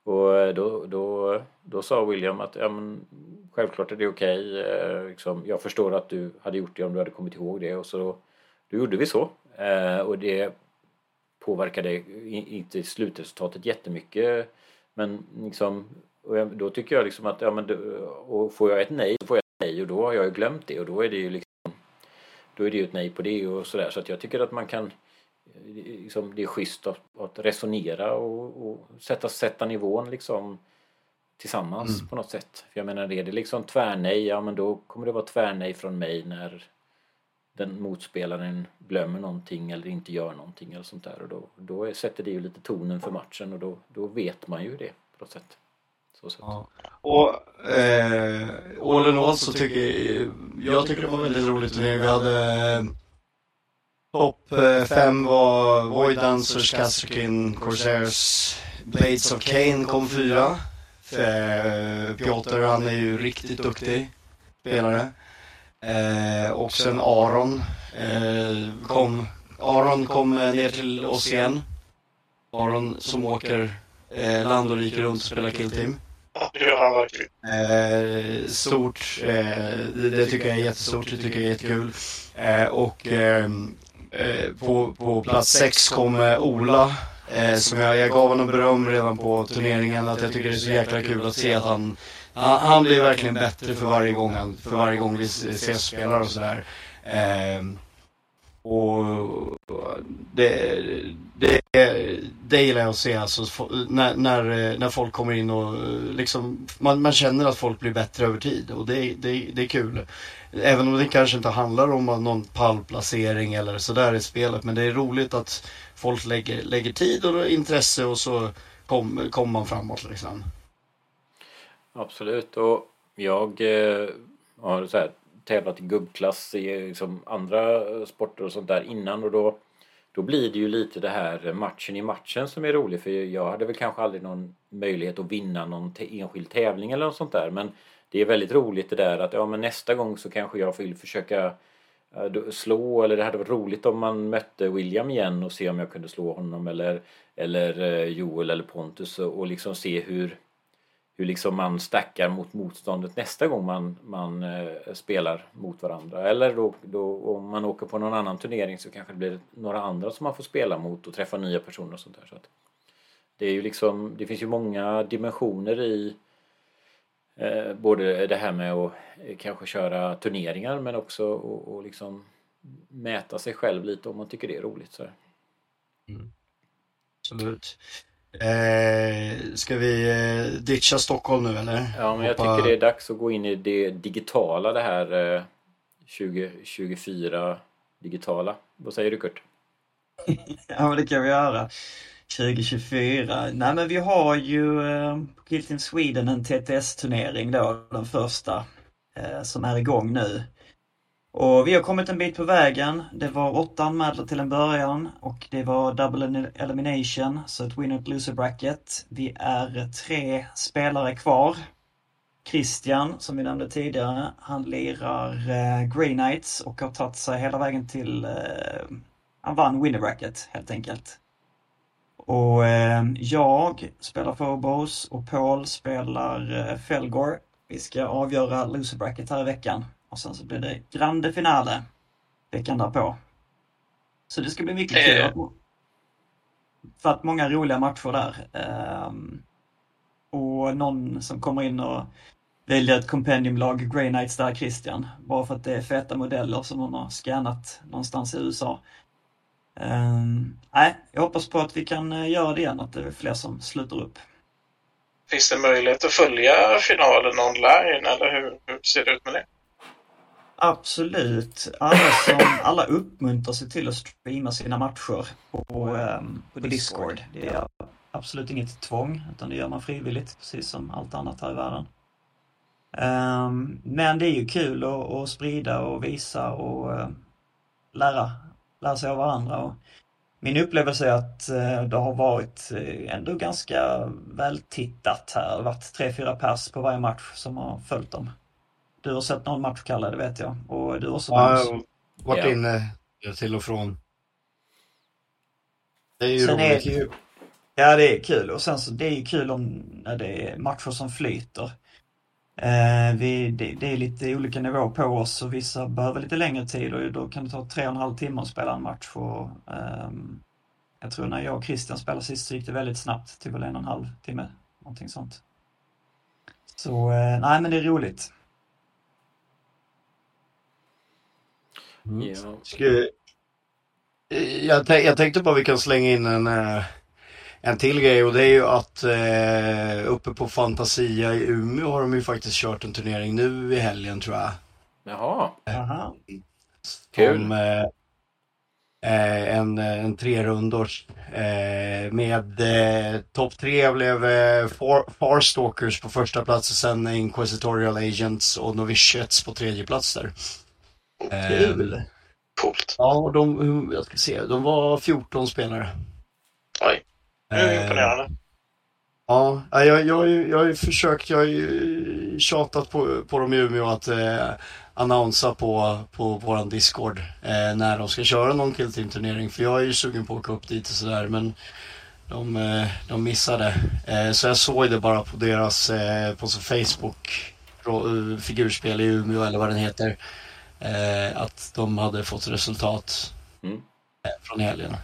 Och eh, då, då, då sa William att ja, men, självklart är det okej. Okay. Liksom, jag förstår att du hade gjort det om du hade kommit ihåg det. Och så då, då gjorde vi så. Och det påverkade inte slutresultatet jättemycket. Men liksom, och då tycker jag liksom att, ja men och får jag ett nej så får jag ett nej och då har jag glömt det och då är det ju liksom då är det ju ett nej på det och sådär så att jag tycker att man kan liksom, det är schysst att, att resonera och, och, sätta, sätta nivån liksom tillsammans mm. på något sätt. För jag menar, är det liksom tvärnej, ja men då kommer det vara tvärnej från mig när den motspelaren glömmer någonting eller inte gör någonting eller sånt där och då, då sätter det ju lite tonen för matchen och då, då vet man ju det på något sätt. Så sätt. Ja. Och eh, all in all så tycker jag, jag tycker det var väldigt roligt turnering. Vi hade eh, topp 5 eh, var Void Dancers, Kastrikin, Corsairs, Blades of Kane kom fyra. Eh, Piotr han är ju riktigt duktig spelare. Eh, och sen Aron eh, kom, Aron kom ner till oss igen. Aron som åker eh, land och rike runt och spelar killteam. Ja, det gör han verkligen. Eh, stort, eh, det, det, tycker jag är jättestort, det tycker jag är jättekul. Eh, och eh, på, på plats sex kom eh, Ola. som jag, jag gav honom beröm redan på turneringen att jag tycker det är så jäkla kul att se att han han, han blir verkligen bättre för varje gång, han, för varje gång vi ses spelar och sådär. Eh, och det, det, det gillar jag att se alltså, när, när, när folk kommer in och liksom, man, man känner att folk blir bättre över tid och det, det, det är kul. Även om det kanske inte handlar om någon pallplacering eller sådär i spelet men det är roligt att folk lägger, lägger tid och intresse och så kommer kom man framåt liksom. Absolut och jag eh, har så här, tävlat i gubbklass i liksom andra sporter och sånt där innan och då då blir det ju lite det här matchen i matchen som är rolig för jag hade väl kanske aldrig någon möjlighet att vinna någon enskild tävling eller något sånt där men det är väldigt roligt det där att ja men nästa gång så kanske jag vill försöka eh, slå eller det hade varit roligt om man mötte William igen och se om jag kunde slå honom eller, eller eh, Joel eller Pontus och liksom se hur hur liksom man stackar mot motståndet nästa gång man, man eh, spelar mot varandra. Eller då, då, om man åker på någon annan turnering så kanske det blir några andra som man får spela mot och träffa nya personer och sånt där. Så att det, är ju liksom, det finns ju många dimensioner i eh, både det här med att eh, kanske köra turneringar men också och, och liksom mäta sig själv lite om man tycker det är roligt. Så mm. Absolut. Eh, ska vi eh, ditcha Stockholm nu eller? Ja, men jag Hoppa... tycker det är dags att gå in i det digitala det här eh, 2024 digitala. Vad säger du Kurt? ja, det kan vi göra. 2024. Nej, men vi har ju eh, på Kill Sweden en TTS-turnering då, den första, eh, som är igång nu. Och vi har kommit en bit på vägen. Det var åtta anmälda till en början och det var double elimination, så ett winner loser bracket. Vi är tre spelare kvar. Christian, som vi nämnde tidigare, han lirar eh, Grey Knights och har tagit sig hela vägen till... Eh, han vann winner bracket helt enkelt. Och eh, jag spelar Phobos och Paul spelar eh, Felgor. Vi ska avgöra loser bracket här i veckan. Och sen så blir det grande finale veckan därpå. Så det ska bli mycket kul. Eh. För att många roliga matcher där. Um, och någon som kommer in och väljer ett compendiumlag, Grey Knights där, Christian. Bara för att det är feta modeller som hon har scannat någonstans i USA. Um, nej, jag hoppas på att vi kan eh, göra det igen, att det är fler som sluter upp. Finns det möjlighet att följa finalen online eller hur, hur ser det ut med det? Absolut. Alla, som, alla uppmuntrar sig till att streama sina matcher på, um, på Discord. Det är absolut inget tvång, utan det gör man frivilligt, precis som allt annat här i världen. Um, men det är ju kul att, att sprida och visa och uh, lära, lära sig av varandra. Och min upplevelse är att uh, det har varit uh, ändå ganska vältittat här. Det har varit tre, fyra pers på varje match som har följt dem. Du har sett någon match, Kalle, det vet jag. Och du också, Ja, jag har varit ja. inne till och från. Det är ju sen roligt. Är det ju, ja, det är kul. Och sen så, det är ju kul om när det är matcher som flyter. Eh, vi, det, det, är lite olika nivå på oss och vissa behöver lite längre tid och då kan det ta tre och en halv timme att spela en match. Och, eh, jag tror när jag och Christian spelade sist så gick det väldigt snabbt, till väl en och en halv timme, någonting sånt. Så eh, nej, men det är roligt. Mm. Ja. Ska, jag, jag, tänkte bara vi kan slänga in en, eh, en till grej och det är ju att eh, uppe på Fantasia i Umeå har de ju faktiskt kört en turnering nu i helgen tror jag. Jaha. Aha. Kul. Eh, eh en, en trerundors eh, med eh, topp tre blev eh, Far, Farstalkers på första plats och sen Inquisitorial Agents och Novitiates på tredje plats där. Kul. Coolt. Ja, och de, jag ska se, de var 14 spelare. Oj, det är imponerande. Ja, jag, jag, jag har ju försökt, jag har ju tjatat på, på dem i Umeå att eh, annonsa på, på våran Discord eh, när de ska köra någon killteam-turnering. För jag är ju sugen på att åka upp dit och sådär men de, eh, de missade. Eh, så jag såg det bara på deras, eh, på Facebook, figurspel i Umeå eller vad den heter. Eh, att de hade fått resultat mm. Eh, från helgen.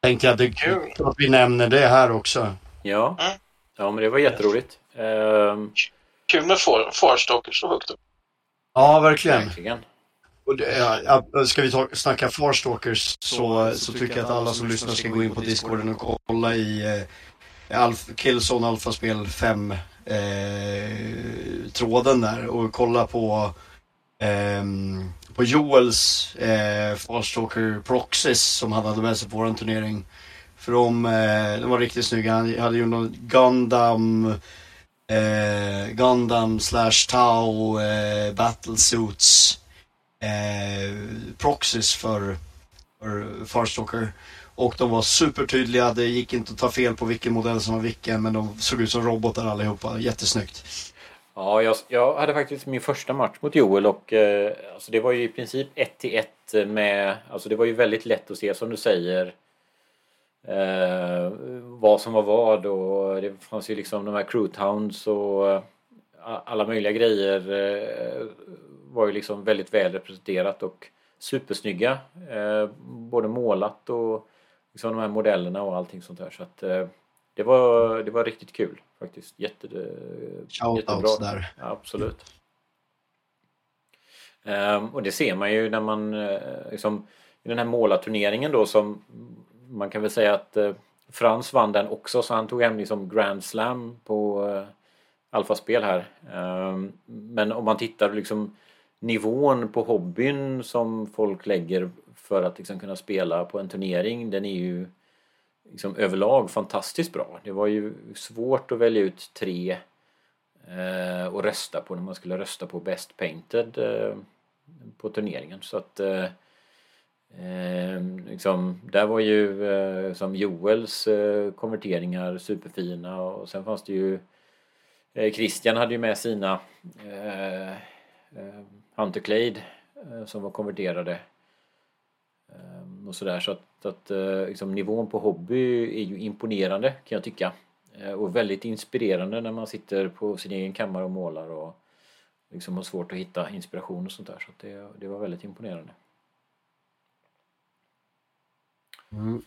Tänkte jag, det är kul att vi nämner det här också. Ja, mm. ja men det var jätteroligt. Um... Kul med Farstalkers så högt upp. Ja, verkligen. verkligen. Och det, ja, ska vi ta, snacka Farstalkers så, så, så tycker jag att alla som lyssnar ska gå in på Discorden och kolla i eh, Alf, Killzone Alpha-spel 5 eh, tråden där och kolla på eh, Ehm, på Joels eh, Farstalker Proxys som han hade med sig på våran turnering. För de, eh, de var riktigt snygga. Han hade ju någon Gundam eh, Gundam slash Tau eh, Battlesuits eh, Proxys för, för Farstalker. Och de var supertydliga, det gick inte att ta fel på vilken modell som var vilken men de såg ut som robotar allihopa. Jättesnyggt. Ja, jag, jag hade faktiskt min första match mot Joel och eh, alltså det var ju i princip 1 till 1 med, alltså det var ju väldigt lätt att se som du säger eh, vad som var vad och det fanns ju liksom de här crewtowns och eh, alla möjliga grejer eh, var ju liksom väldigt väl representerat och supersnygga. Eh, både målat och liksom de här modellerna och allting sånt där så att eh, det var, det var riktigt kul faktiskt. Jätte, jättebra. där. Ja, absolut. Um, och det ser man ju när man uh, liksom, i den här målarturneringen då som man kan väl säga att uh, Frans vann den också så han tog hem liksom Grand Slam på uh, Alfa-spel här. Um, men om man tittar liksom nivån på hobbyn som folk lägger för att liksom kunna spela på en turnering den är ju liksom överlag fantastiskt bra. Det var ju svårt att välja ut tre eh, och rösta på när man skulle rösta på Best Painted eh, på turneringen. Så att eh, eh liksom, där var ju eh, som Joels eh, konverteringar superfina och sen fanns det ju eh, Christian hade ju med sina eh, eh Hunter Clade eh, som var konverterade och sådär. Så att, att eh, liksom, nivån på hobby är ju imponerande kan jag tycka. Eh, och väldigt inspirerande när man sitter på sin egen kammare och målar och liksom har svårt att hitta inspiration och sånt där. Så det, det var väldigt imponerande. Mm.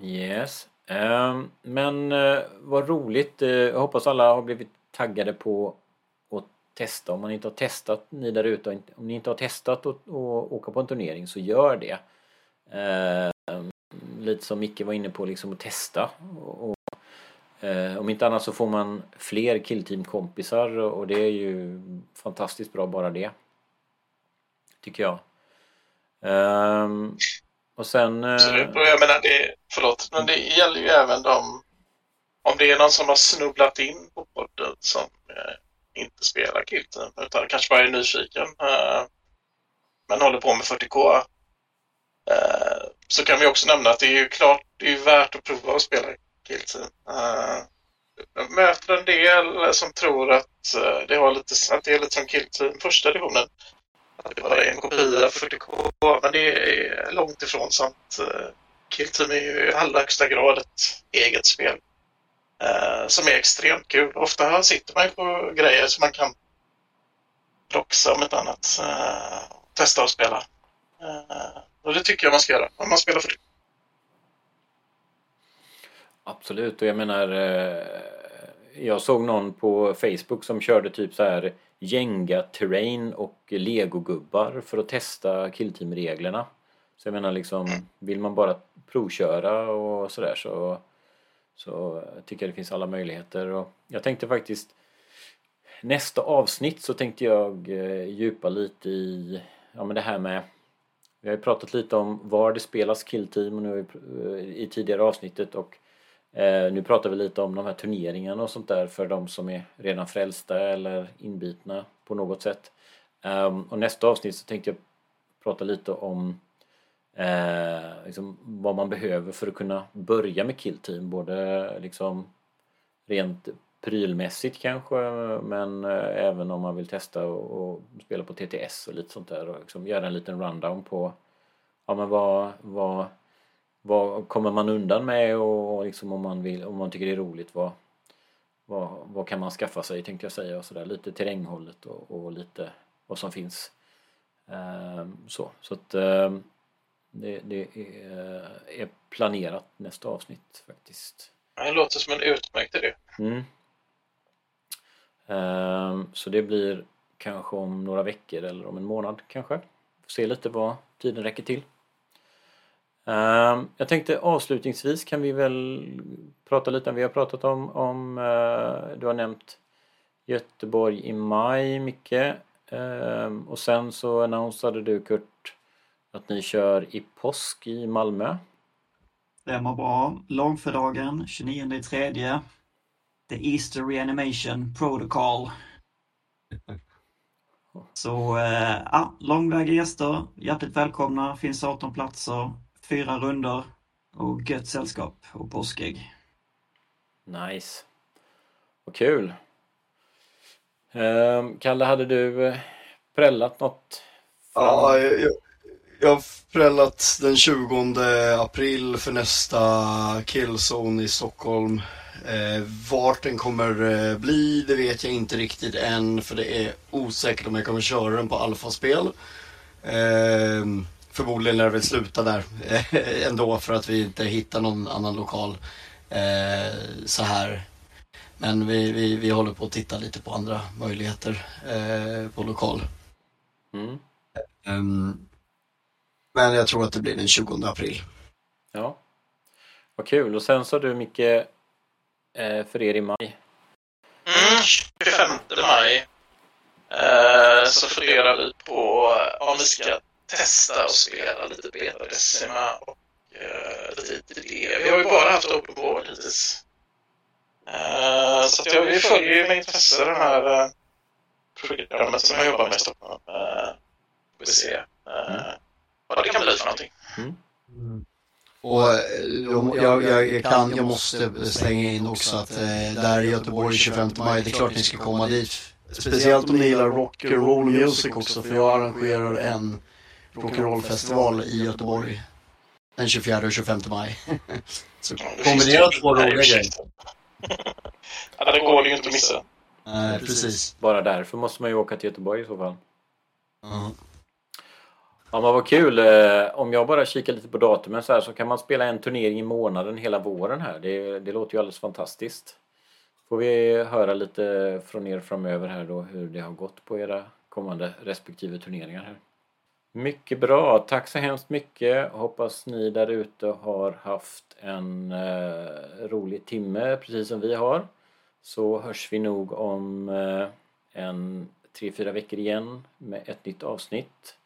Yes. Ehm, men eh, vad roligt. Jag hoppas alla har blivit taggade på att testa. Om man inte har testat, ni där ute, om ni inte har testat att åka på en turnering så gör det. Eh, lite som Micke var inne på, liksom att testa. Och, eh, om inte annat så får man fler killteamkompisar och det är ju fantastiskt bra bara det. Tycker jag. Eh, och sen... Eh, Absolut, och jag menar det, förlåt, men det gäller ju även de om det är någon som har snubblat in på podden som eh, inte spelar Killteam utan kanske bara är nyfiken eh, men håller på med 40K Eh, så kan vi också nämna att det är ju klart, det är värt att prova att spela Guilty. Eh, jag möter en del som tror att eh, det, har lite, att det är lite som Killteam första versionen. Att det bara är en kopia 40K, men det är långt ifrån sant. Eh, Killteam är ju i allra högsta grad ett eget spel. Eh, som är extremt kul. Ofta sitter man ju på grejer som man kan doxa om ett annat. testa att spela. Och det tycker jag man ska göra om man spelar för det. Absolut, och jag menar... Eh, jag såg någon på Facebook som körde typ så här Jenga terrain och legogubbar för att testa killteam-reglerna. Så jag menar liksom, vill man bara provköra och sådär så, så tycker jag det finns alla möjligheter. Och jag tänkte faktiskt nästa avsnitt så tänkte jag eh, djupa lite i ja, men det här med vi har ju pratat lite om var det spelas killteam nu eh, i tidigare avsnittet och eh, nu pratar vi lite om de här turneringarna och sånt där för de som är redan frälsta eller inbitna på något sätt. Um, och nästa avsnitt så tänkte jag prata lite om eh, liksom vad man behöver för att kunna börja med killteam. Både liksom rent prylmässigt kanske men eh, även om man vill testa och, och, spela på TTS och lite sånt där och liksom göra en liten rundown på ja, men vad, vad, vad kommer man undan med och liksom om man vill om man tycker det är roligt vad, vad, vad kan man skaffa sig tänkte jag säga och sådär lite terränghållet och, och lite vad som finns. Ehm, så så att ehm, det, det är, är, planerat nästa avsnitt faktiskt. Det låter som en utmärkt idé. Mm. Ehm, så det blir kanske om några veckor eller om en månad kanske. Får se lite vad tiden räcker till. Ehm, jag tänkte avslutningsvis kan vi väl prata lite om, vi har pratat om, om eh, du har nämnt Göteborg i maj mycket ehm, och sen så annonsade du Kurt att ni kör i påsk i Malmö. Stämmer bra. Långfredagen 29 3. The Easter Reanimation Protocol. Så äh, ja, långväga gäster, hjärtligt välkomna. Finns 18 platser, fyra runder och gött sällskap och påskägg. Nice. Vad kul. Ehm, Kalle, hade du eh, prällat något? Ja, jag, jag har prällat den 20 april för nästa Killzone i Stockholm. Eh, vart den kommer eh, bli, det vet jag inte riktigt än för det är osäkert om jag kommer köra den på alfaspel. Eh, förmodligen lär det väl sluta där eh, ändå för att vi inte hittar någon annan lokal eh, så här. Men vi, vi, vi håller på att titta lite på andra möjligheter eh, på lokal. Mm. Um, men jag tror att det blir den 20 april. Ja, vad kul. Och sen så har du Micke för er i maj? Mm, 25 maj eh, så funderar vi på om vi ska testa och spela lite Beta Decima och eh, lite det. Vi har ju bara haft open board hittills. Eh, så att jag, vi följer ju med intresse den här eh, programmet som jag jobbar med i Stockholm. Eh, vi se eh, vad det kan bli för någonting. Mm. Och eh, jag, jag, jag, kan, jag måste slänga in också att eh, där i Göteborg 25 maj, det är klart ni ska komma dit. Speciellt om ni gillar rock and roll music också, för jag arrangerar en rock'n'roll festival i Göteborg den 24 och 25 maj. Så kombinerat två roliga grejer. ja, det går ju inte att missa. Nej, precis. Bara därför måste man ju åka till Göteborg i så fall. Uh -huh. Ja men vad kul! Eh, om jag bara kikar lite på datumen så här så kan man spela en turnering i månaden hela våren här. Det, det låter ju alldeles fantastiskt. Får vi höra lite från er framöver här då hur det har gått på era kommande respektive turneringar här. Mycket bra! Tack så hemskt mycket! Hoppas ni där ute har haft en eh, rolig timme precis som vi har. Så hörs vi nog om eh, en tre, fyra veckor igen med ett nytt avsnitt.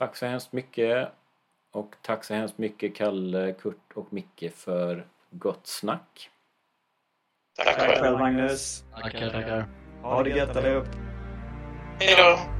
Tack så hemskt mycket. Och tack så hemskt mycket Kalle, Kurt och Micke för gott snack. Tack själv Magnus. Tackar, tackar. Ha det gött allihop. Hej då.